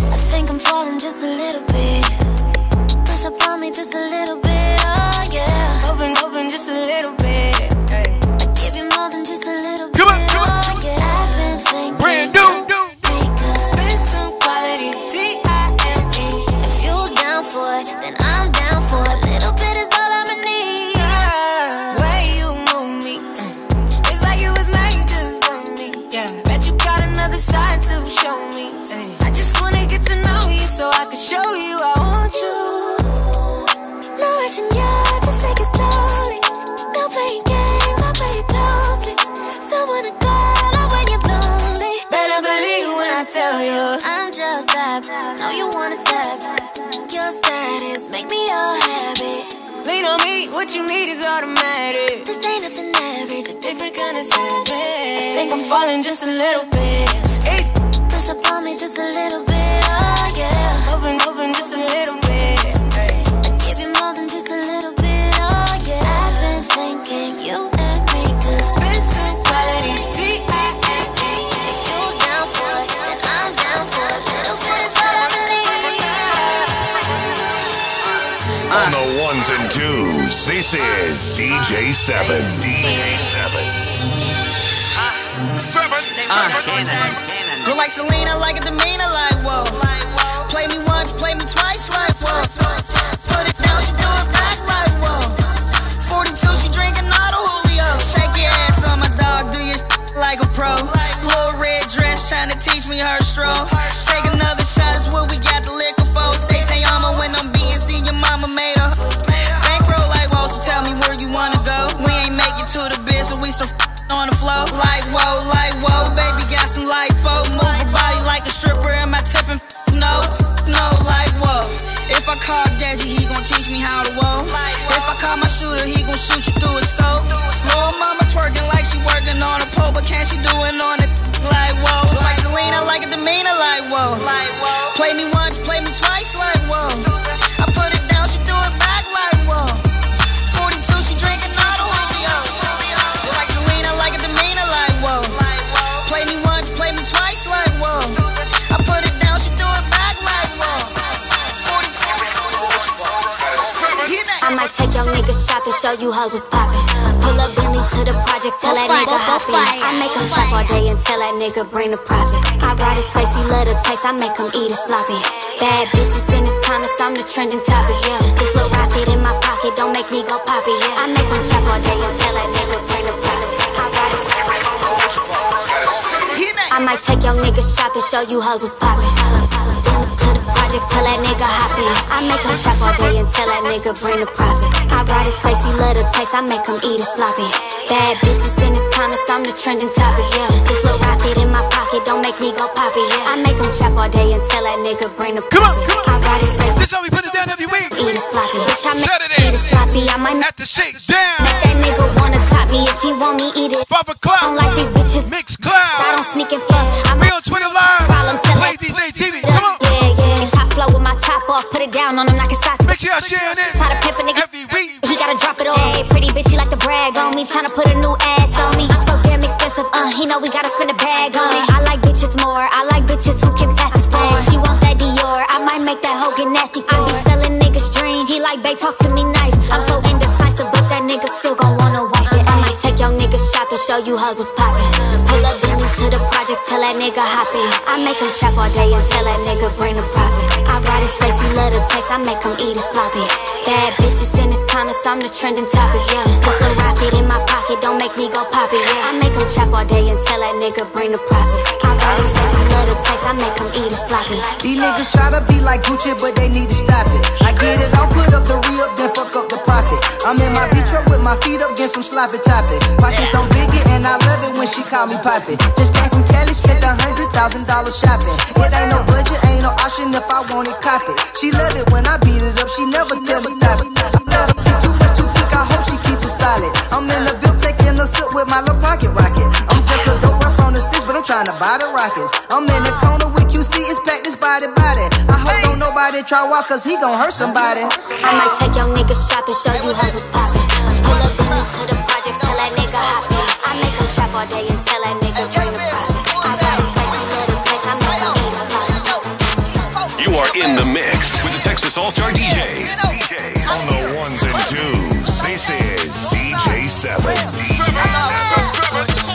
I think I'm falling just a little bit. Push up on me just a little tell you. I'm just that. Know you wanna tap. Your status make me your habit. Lean on me, what you need is automatic. This ain't nothing average. A Different kind of savage. Think I'm falling just a little bit. Push up on me just a little bit. This is DJ Seven. DJ Seven. Look ah, like Selena, like a demeanor, like whoa. Play me once, play me I eat it sloppy. Bad bitches in his comments, I'm the trending topic, yeah. This little rocket in my pocket, don't make me go poppy, yeah. I make him trap all day tell that nigga bring the profits. I I might take your nigga shopping, show you hoes was poppin'. Nigga. I make him trap all day and tell that nigga bring the profit. I ride his face, he love the taste, I make him eat it sloppy. Bad bitches in his comments, I'm the trending topic, yeah. This little rocket in my pocket, don't make me go poppy, yeah. I make him trap all day and tell that nigga bring the profits. I ride his face. This how we put it down every week. Eat it sloppy. Bitch, I make Saturday. eat it sloppy. I might At the shake down. Make that nigga wanna top me if he want me eat it. Five o'clock. don't like these down on him, knock his socks. Make sure y'all sharing this Try to pimp a nigga. every week. He gotta drop it all. Hey, pretty bitch, he like to brag on me. Tryna put a new ass on me. I'm so damn expensive, uh. He know we gotta spend a bag on it. I like bitches more. I like bitches who can pass the phone. She want that Dior. I might make that hoe get nasty for I be selling niggas dream. He like, babe, talk to me nice. I'm so indecisive, but that nigga still gon' wanna wipe it. I might take your nigga shopping, show you hoes was poppin'. Pull up Bentley to the project, tell that nigga hop in. I make him trap all day and tell that nigga bring the profits. Face, he love the taste, I make him eat it sloppy. Bad bitches in his comments, I'm the trending topic, yeah. This little rocket in my pocket, don't make me go poppy, yeah. I make him trap all day tell that nigga bring the profit I ride his the I make him eat it sloppy. These niggas try to be like Gucci, but they need to stop it. I get it, I'll put up the re-up, then I'm in my beach truck with my feet up, get some sloppy topping. Pockets on biggie, and I love it when she call me poppin'. Just came from Cali, spent a hundred thousand dollars shopping. It ain't no budget, ain't no option if I want it, cop it. She love it when I beat it up, she never tell me stop it. Love see two plus two feet, I hope she keep it solid. I'm in the VIP taking a sip with my little pocket rocket. I'm just a dope rap on the six, but I'm trying to buy the rockets. I'm in the corner with QC, it's somebody try walk, cause he gon' hurt somebody. I might take your nigga shopping, show you how it's poppin'. In. The are in the mix with the Texas All-Star DJs. On the ones and twos, this is DJ7. DJ7.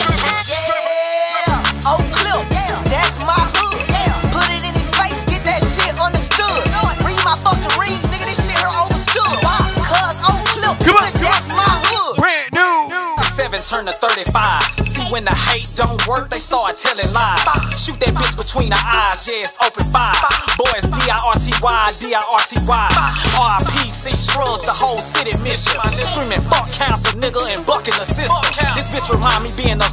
Start telling lies. Shoot that bitch between the eyes, yeah, it's open five. Boys, D-I-R-T-Y, D-I-R-T-Y. R-I-P-C shrugs the whole city mission. Screaming fuck council, nigga, and bucking the system. This bitch remind me being hood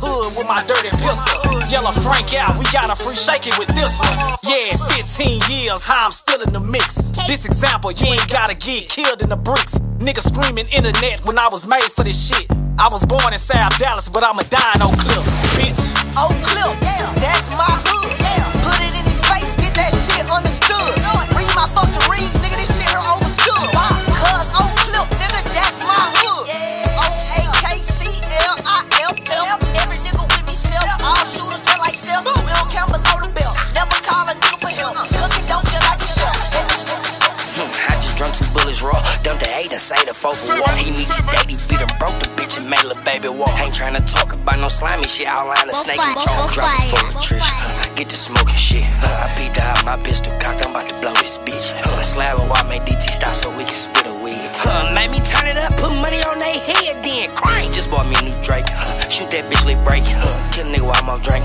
with my dirty pistol. Yellow Frank out, we got a free shake it with this one. Yeah, 15 years, how I'm still in the mix. This example, you ain't gotta get killed in the bricks. Niggas screaming internet when I was made for this shit. I was born in South Dallas, but I'm a dying Oak Cliff, bitch. Oh, clip, that's my hood. Baby walk. Ain't tryna talk about no slimy shit. Outline the snake and choke. Drop it for a trish. Get the smoking shit. Huh, I peed out my pistol cock. I'm about to blow this bitch. Huh, slab it while I make DT stop so we can spit a wig. Huh, made me turn it up, put money on they head, then crank. Just bought me a new Drake. Huh, shoot that bitch, let break. Huh, kill a while I'm off drink.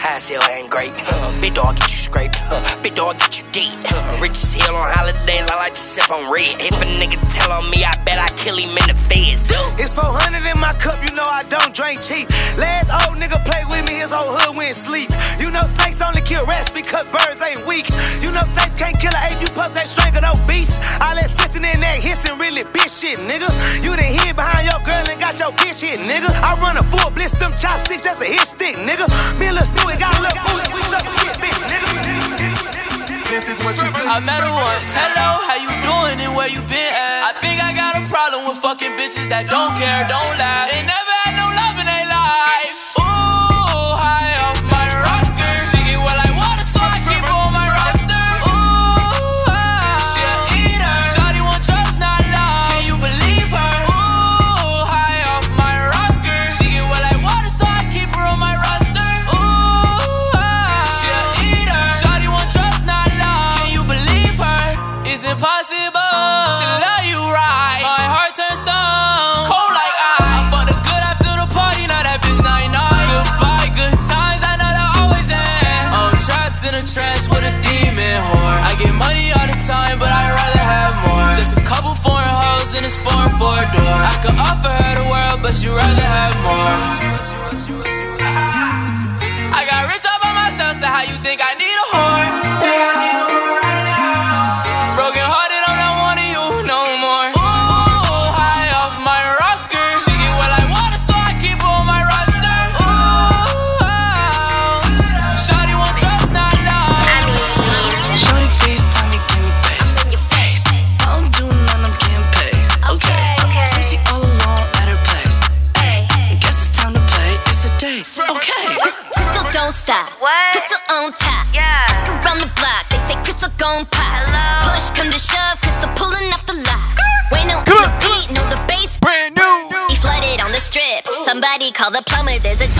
High as hell ain't great. Big dog get you scraped. Big dog get you deep. Rich as hell on holidays. I like to sip on red. If a nigga tell on me, I bet I kill him in the face. It's 400 in my cup, you know I don't drink cheap. Last old nigga play with me, his whole hood went sleep. You know snakes only kill rats because birds ain't weak. You know snakes can't kill an ape, you puff that string of no beast. All that sissing in that hissing really bitch shit, nigga. You done hid behind your girl and got your bitch hit, nigga. I run a full blitz, them chopsticks, that's a hit stick, nigga. Me and Lil Stewie got a little booty, we suck shit, bitch, nigga. I met her once. Hello, how you doing and where you been at? I think I got a problem with fucking bitches that don't care, don't lie. They never had no call the plumber. There's a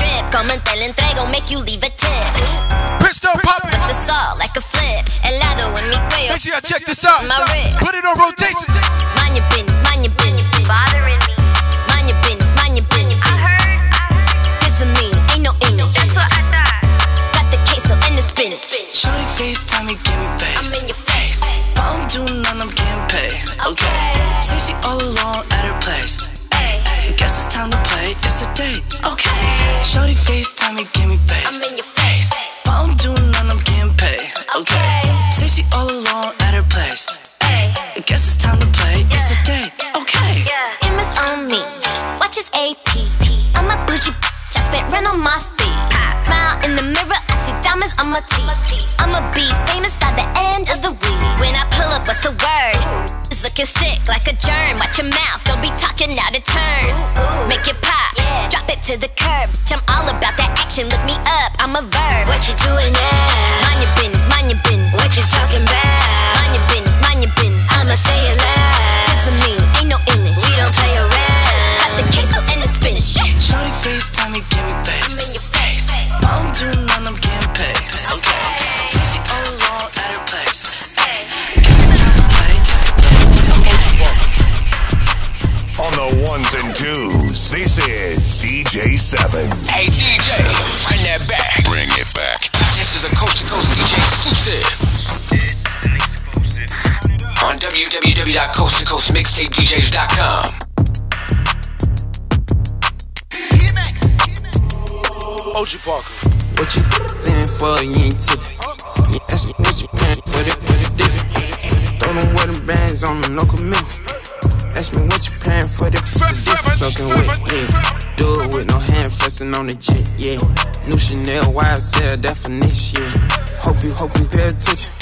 yeah. New Chanel YSL definition, yeah. Hope you, hope you pay attention.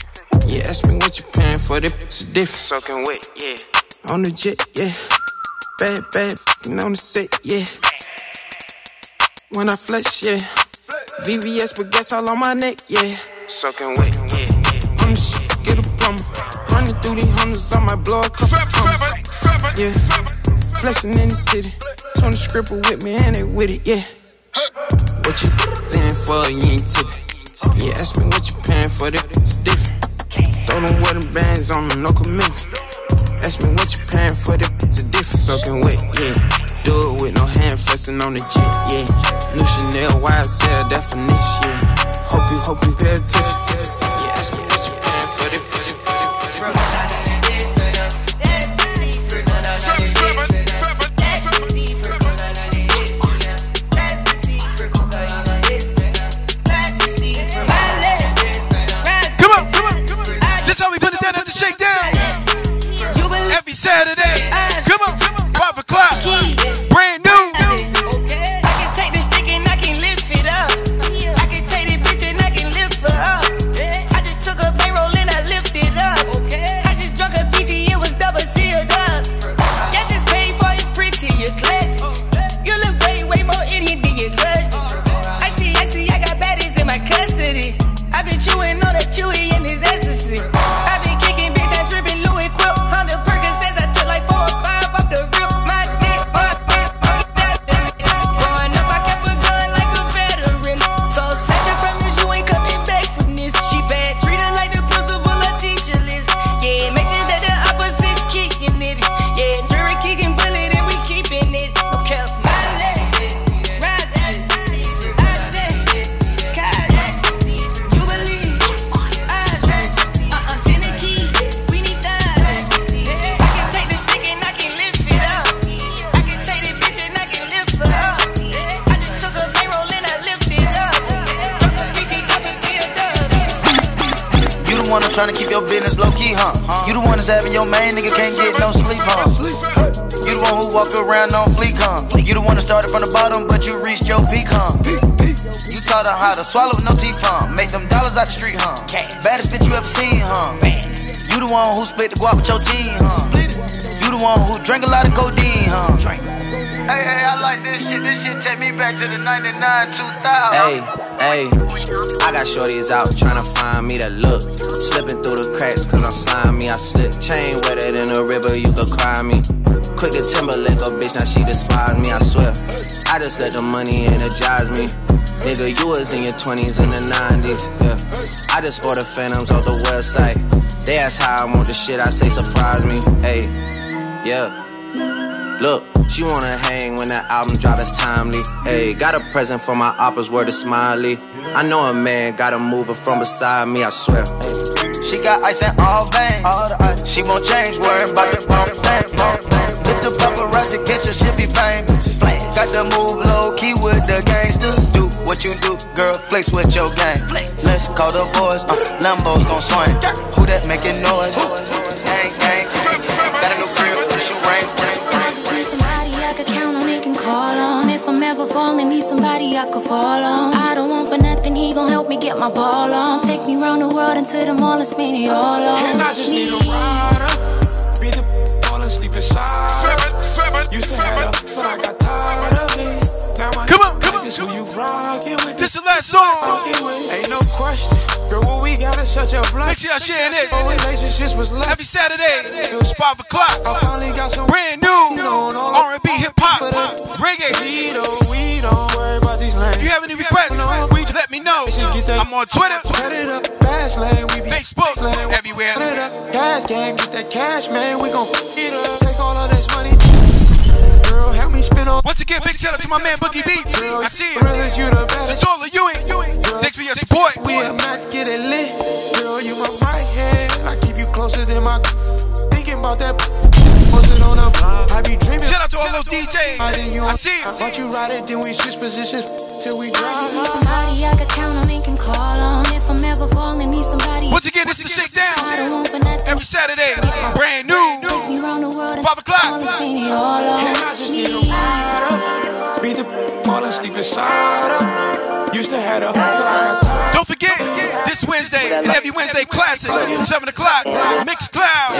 Yeah, ask me what you paying for the it's different. Soaking wet, yeah. On the jet, yeah. Bad, bad, f***ing on the set, yeah. When I flex, yeah. VVS baguettes all on my neck, yeah. Soaking wet, yeah. I'm the shit, get a plumber. Running through these hundreds, I might blow a couple commas. Yeah. Flexing in the city. Tony scribble with me and they with it, yeah. What you in for? You ain't tipping. Yeah, ask me what you paying for that. It's different. Throw them wedding bands on them, no commitment. Ask me what you paying for that. It's different. Soaking wet, yeah. Do it with no hand flexing on the jet, yeah. New Chanel YSL definition, yeah. Hope you, hope you pay attention. To keep your business low key, huh? You the one that's having your main nigga can't get no sleep, huh? You the one who walk around on fleek, huh? You the one that started from the bottom, but you reached your peak, huh? You taught her how to swallow no teeth, huh? Make them dollars out the street, huh? Baddest bitch you ever seen, huh? You the one who split the guap with your team, huh? You the one who drank a lot of codeine, huh? Hey, hey, I like this shit. This shit take me back to the 99, 2000. Hey, hey, I got shorties out tryna find me that look. Slipping through the cracks cause I'm slimy, I slip. Chain wetter than a river, you could cry me. Quick to Timberlake, a bitch, now she despise me, I swear. I just let the money energize me. Nigga, you was in your 20s and the 90s, yeah. I just order phantoms off the website. They ask how I want the shit, I say surprise me, hey, yeah. Look, she wanna hang when that album drop, it's timely. Hey, got a present for my oppas, word of smiley. I know a man gotta move her from beside me, I swear. She got ice in all veins. She won't change, worrying about the bump thing. If the paparazzi catch her, she'll be famous. Got to move low key with the gangsters. Do what you do, girl, flex with your gang. Let's call the boys, uh, Lambos gon' swing. Who that making noise? Gang, gang, gang. got a new crib, you rain, Somebody I could count on, they can call on. If I'm ever falling, need somebody I could fall on. I don't want for nothing, he gon' help me get my ball on. Take me round the world into the mall and spend it all on. And I just need a rider. Be the fall and sleep inside. Seven, seven, you to have a, but I got tired of it. Now I Come on, come on. This is who you rockin' with. This is the last song. Ain't no question. Girl, what we gotta shut your block. Make sure y'all sharing this. All relationships was left. Every Saturday, it was 5 o'clock. I finally got some brand new R&B, hip hop, reggae. We don't, we don't worry about these lanes. If you have any requests, let me know. I'm on Twitter, Facebook, everywhere. Cash game, get that cash, man. We gon' eat up. Take all of this money. Girl, help me spin on. Once again, big shout out to my man Boogie Beats. I see it. Brothers, you the best. It's all of you ain't. Boy, we a match, get it lit. Girl, you my right hand. I keep you closer than my. Thinking about that. Posted on a block. I be dreaming. Shout out to all those DJs. I, you I see I you ride it, then we switch positions till we drop. Somebody I can count on and can call on if I'm ever falling. Need somebody. Once again, it's the shakedown. Every Saturday, brand new. Five o'clock. Be the inside her. Used to a whole this Wednesday and every Wednesday classics, 7 o'clock, Mixcloud.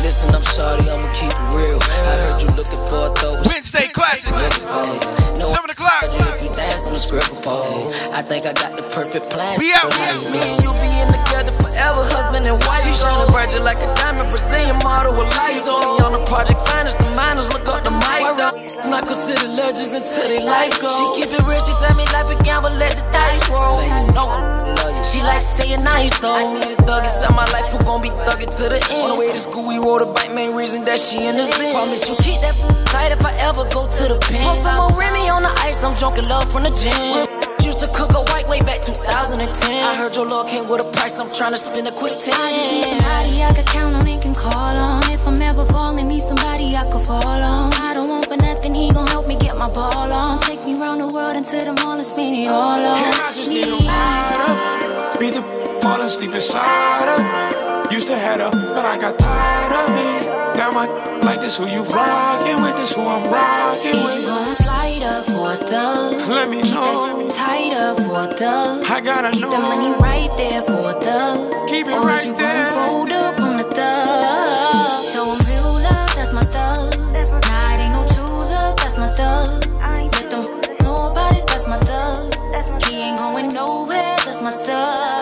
Listen, I'm sorry, I'ma keep it real. I heard you looking for a throw. Wednesday classics, 7 o'clock. If you dance on the script pole, I think I got the perfect plan. We out. Me and you being together forever, shining bright just like a diamond, Brazilian model with light. She told me on the project finest, the miners look up the mic. It's not considered legends until they life goes. She keep it real, she tell me life a gamble, let the dice roll. No one love you. She like to say it nice though. I need a thug inside my life who gon' be thugging to the end. On the way to school, we rode a bike, main reason that she in this bed. Promise you keep that tight if I ever go to the pen. Pour some more Remy on the ice, I'm drunken love from the gym. Used to cook a white way back 2010. I heard your love came with a price, I'm tryna spend a quick 10. I need Somebody I could count on and can call on. If I'm ever falling, need somebody I could fall on. I don't want for nothing, he gon' help me get my ball on. Take me round the world until the mall and spend it all on. And I just need a ride up. Beat the fall asleep inside her. Used to head her, but I got tired of it. Now my like this who you rockin' with, this who I'm rockin' with. You gon' slide up for them. Let me Keep know. Tighter for them. I gotta Keep know. Keep the money right there for them. Keep it or right you there. Fold up on the thug. Show real love, that's my thug. Nah, it ain't no choose up, that's my thug. Let them know about it, that's my thug. He ain't going nowhere, that's my thug.